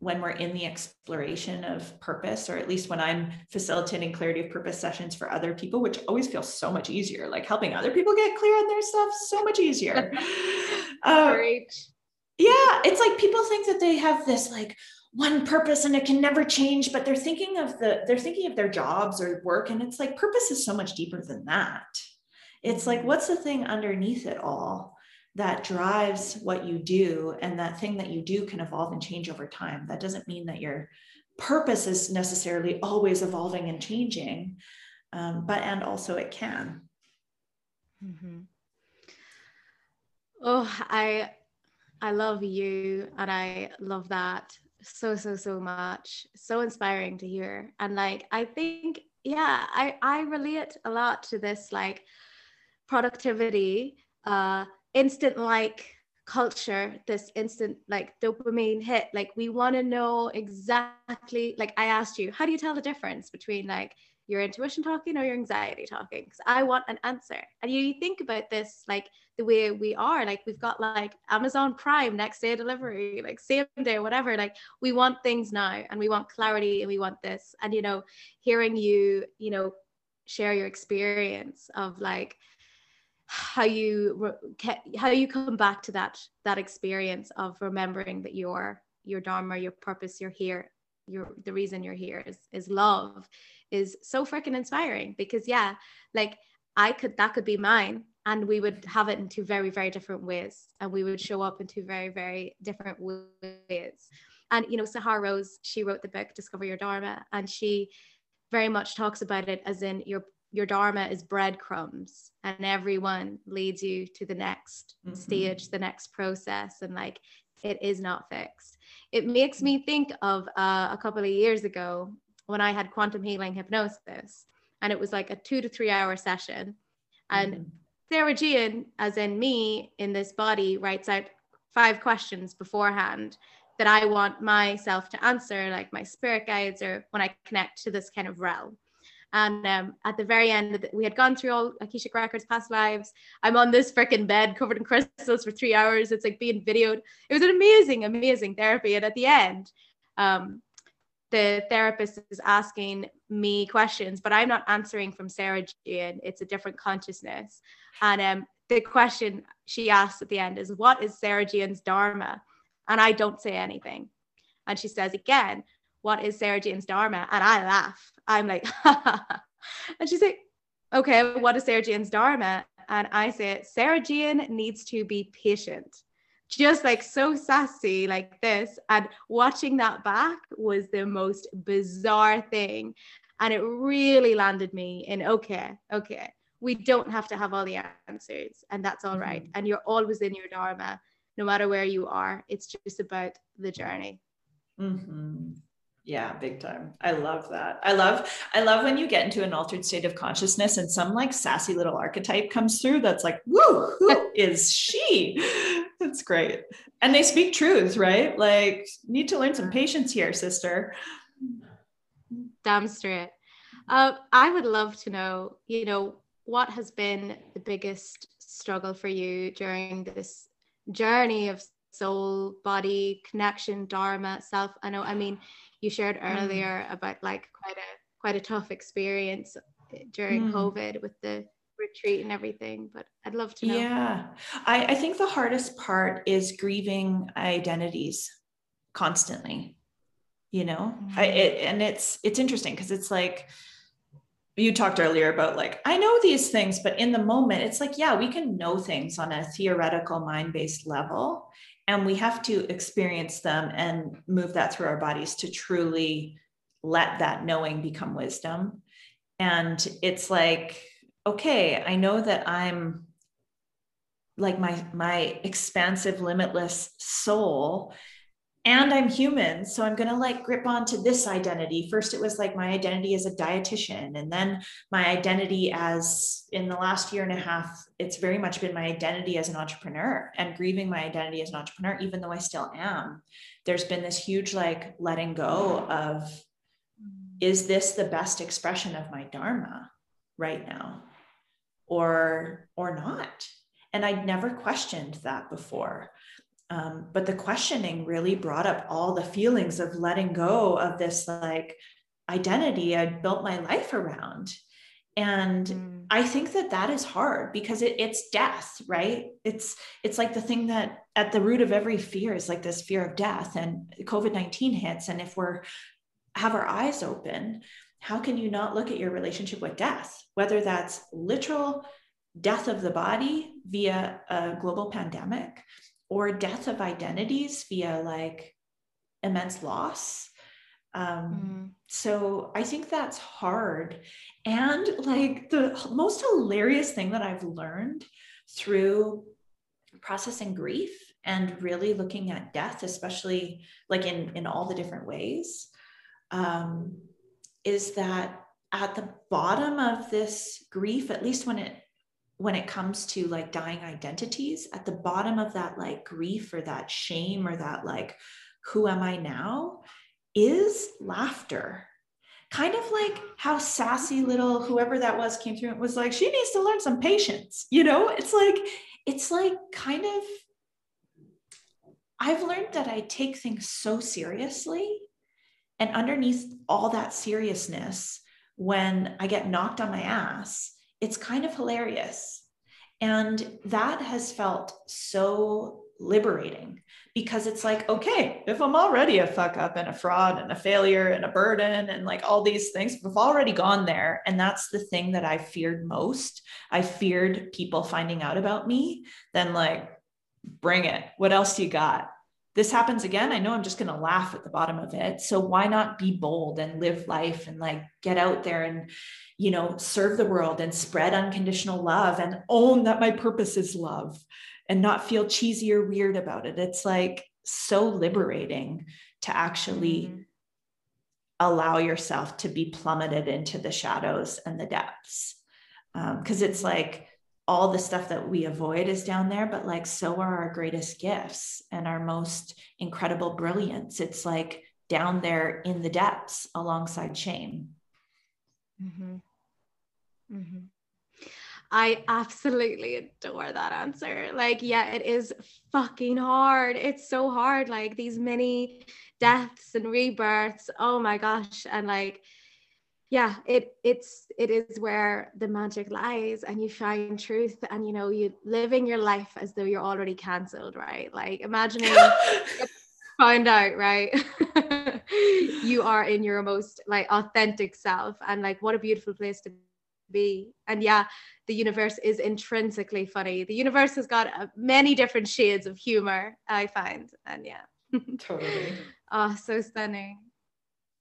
when we're in the exploration of purpose, or at least when I'm facilitating clarity of purpose sessions for other people, which always feels so much easier, like helping other people get clear on their stuff, so much easier. uh, Great. Yeah, it's like people think that they have this like one purpose and it can never change, but they're thinking of the they're thinking of their jobs or work, and it's like purpose is so much deeper than that. It's like what's the thing underneath it all? that drives what you do and that thing that you do can evolve and change over time that doesn't mean that your purpose is necessarily always evolving and changing um, but and also it can mm-hmm. oh i i love you and i love that so so so much so inspiring to hear and like i think yeah i i relate a lot to this like productivity uh instant like culture this instant like dopamine hit. Like we want to know exactly like i asked you how do you tell the difference between like your intuition talking or your anxiety talking? Because i want an answer. And you think about this like the way we are. Like we've got like amazon prime next day delivery like same day whatever. Like we want things now and we want clarity and we want this. And you know hearing you you know share your experience of like how you how you come back to that that experience of remembering that your your dharma your purpose you're here your the reason you're here is is love is so freaking inspiring because yeah like i could that could be mine and we would have it in two very very different ways and we would show up in two very very different ways. And you know Sahara Rose she wrote the book discover your dharma and she very much talks about it as in your your dharma is breadcrumbs and everyone leads you to the next mm-hmm. stage the next process and like it is not fixed it makes me think of uh, a couple of years ago when i had quantum healing hypnosis and it was like a two to three hour session and mm-hmm. Sarah Jane, as in me in this body writes out five questions beforehand that i want myself to answer like my spirit guides or when i connect to this kind of realm and um, at the very end, the, we had gone through all Akashic Records, past lives. I'm on this freaking bed covered in crystals for three hours. It's like being videoed. It was an amazing, amazing therapy. And at the end, um, the therapist is asking me questions, but I'm not answering from Sarah Jane. It's a different consciousness. And um, the question she asks at the end is, What is Sarah Jane's Dharma? And I don't say anything. And she says again, What is Sarah Jane's Dharma? And I laugh. I'm like, and she's like, Okay, what is Sarah Jane's Dharma? And I say, Sarah Jane needs to be patient just like so sassy like this and watching that back was the most bizarre thing and it really landed me in okay okay we don't have to have all the answers and that's all right. mm-hmm. and you're always in your dharma no matter where you are it's just about the journey mm-hmm. Yeah big time i love that i love i love when you get into an altered state of consciousness and some like sassy little archetype comes through that's like woo who is she that's great. And they speak truth right? Like, need to learn some patience here, sister. Damn straight. Uh, I would love to know, you know, what has been the biggest struggle for you during this journey of soul, body, connection, dharma, self? I know, I mean, you shared mm. earlier mm. about like quite a quite a tough experience during mm. COVID with the retreat and everything, but I'd love to know. Yeah. I, I think the hardest part is grieving identities constantly, you know, mm-hmm. I, it, and it's, it's interesting because it's like, you talked earlier about like i know these things but in the moment it's like yeah we can know things on a theoretical mind-based level and we have to experience them and move that through our bodies to truly let that knowing become wisdom. And it's like okay, I know that I'm like my my expansive limitless soul and I'm human. So I'm going to like grip onto this identity. First, it was like my identity as a dietitian. And then my identity as in the last year and a half, it's very much been my identity as an entrepreneur and grieving my identity as an entrepreneur, even though I still am. There's been this huge like letting go of is this the best expression of my Dharma right now? or or not and i'd never questioned that before um, but the questioning really brought up all the feelings of letting go of this like identity i'd built my life around. And mm. i think that that is hard because it, it's death right? It's it's like the thing that at the root of every fear is like this fear of death and covid-19 hits. And if we're have our eyes open how can you not look at your relationship with death, whether that's literal death of the body via a global pandemic or death of identities via like immense loss? Um, mm. So I think that's hard. And like the most hilarious thing that I've learned through processing grief and really looking at death, especially like in, in all the different ways, um, is that at the bottom of this grief, at least when it when it comes to like dying identities, at the bottom of that like grief or that shame or that like, who am I now, is laughter. Kind of like how sassy little whoever that was came through and was like, she needs to learn some patience. You know, it's like, it's like kind of, I've learned that I take things so seriously and underneath all that seriousness, when I get knocked on my ass, it's kind of hilarious. And that has felt so liberating because it's like, okay, if I'm already a fuck up and a fraud and a failure and a burden and like all these things, we've already gone there. And that's the thing that I feared most. I feared people finding out about me, then like, bring it. What else you got? This happens again, I know I'm just going to laugh at the bottom of it. So why not be bold and live life and like get out there and, you know, serve the world and spread unconditional love and own that my purpose is love and not feel cheesy or weird about it. It's like so liberating to actually mm-hmm. allow yourself to be plummeted into the shadows and the depths. Because um, it's like, all the stuff that we avoid is down there, but like so are our greatest gifts and our most incredible brilliance. It's like down there in the depths alongside shame. Mm-hmm. Mm-hmm. I absolutely adore that answer. Like, yeah, it is fucking hard. It's so hard. Like, these many deaths and rebirths. Oh my gosh. And like, yeah it it's it is where the magic lies and you find truth and you know you living your life as though you're already cancelled right? Like imagining find out right? You are in your most like authentic self and like what a beautiful place to be. And yeah the universe is intrinsically funny. The universe has got uh, many different shades of humor i find. And yeah. Totally. Oh so stunning.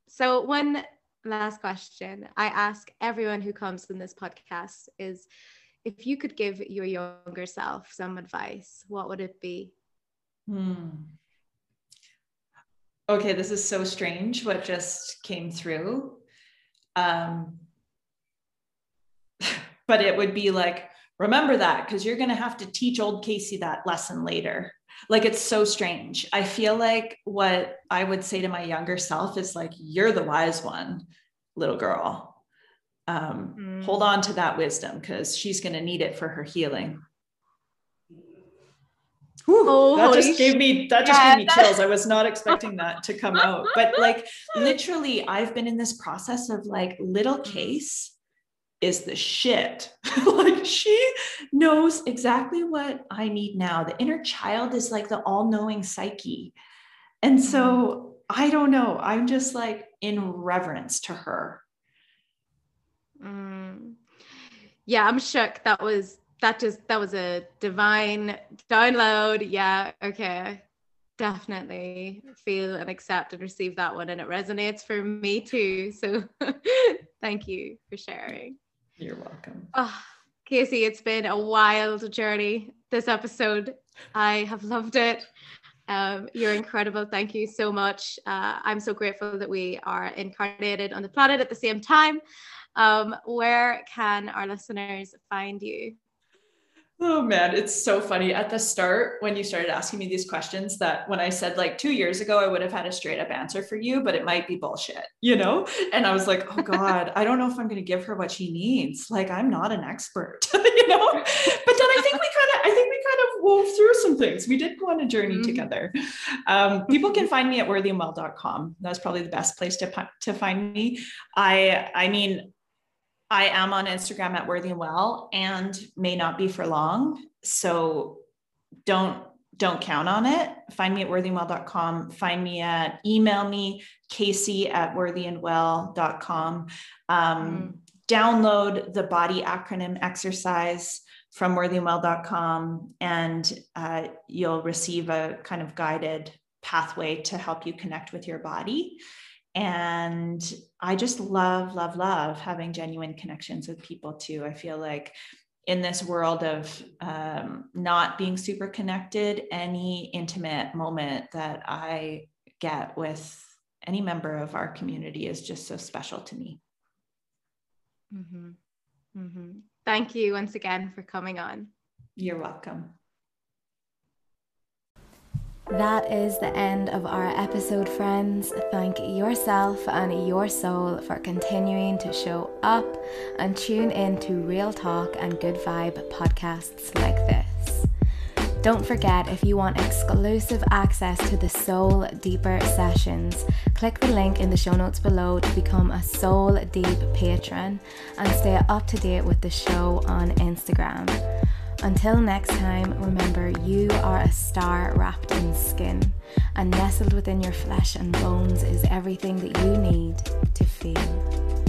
So when last question I ask everyone who comes in this podcast is if you could give your younger self some advice, what would it be? Hmm. Okay, this is so strange what just came through. Um, but it would be like, remember that because you're going to have to teach old Casey that lesson later. Like it's so strange. I feel like what I would say to my younger self is like, you're the wise one, little girl. Um, mm. Hold on to that wisdom because she's going to need it for her healing. Whew, oh, that just gave me that just yeah. gave me chills. I was not expecting that to come out. But like literally, I've been in this process of like little case is the shit. like she knows exactly what I need now. The inner child is like the all-knowing psyche. And so mm-hmm. I don't know. I'm just like in reverence to her. Mm. Yeah, I'm shook. That was that just that was a divine download. Yeah, okay. Definitely feel and accept and receive that one. And it resonates for me too. So thank you for sharing. You're welcome. Oh, Casey, it's been a wild journey this episode. I have loved it. Um, you're incredible. Thank you so much. Uh, I'm so grateful that we are incarnated on the planet at the same time. Um, where can our listeners find you? Oh man, it's so funny. At the start, when you started asking me these questions, that when I said like two years ago, I would have had a straight up answer for you, but it might be bullshit, you know? And I was like, oh God, I don't know if I'm going to give her what she needs. Like, I'm not an expert, you know? But then I think we kind of, I think we kind of wove through some things. We did go on a journey mm-hmm. together. Um, people can find me at worthyandwell.com. That's probably the best place to, to find me. I, I mean, I am on Instagram at Worthy and Well and may not be for long. So don't don't count on it. Find me at worthyandwell.com. Find me at email me, Casey at worthyandwell.com. Um, mm. Download the body acronym exercise from worthyandwell.com and uh, you'll receive a kind of guided pathway to help you connect with your body. And I just love, love, love having genuine connections with people too. I feel like in this world of um, not being super connected, any intimate moment that I get with any member of our community is just so special to me. Mm-hmm. Mm-hmm. Thank you once again for coming on. You're welcome. That is the end of our episode, friends. Thank yourself and your soul for continuing to show up and tune in to Real Talk and Good Vibe podcasts like this. Don't forget, if you want exclusive access to the Soul Deeper sessions, click the link in the show notes below to become a Soul Deep patron and stay up to date with the show on Instagram. Until next time, remember you are a star wrapped in skin, and nestled within your flesh and bones is everything that you need to feel.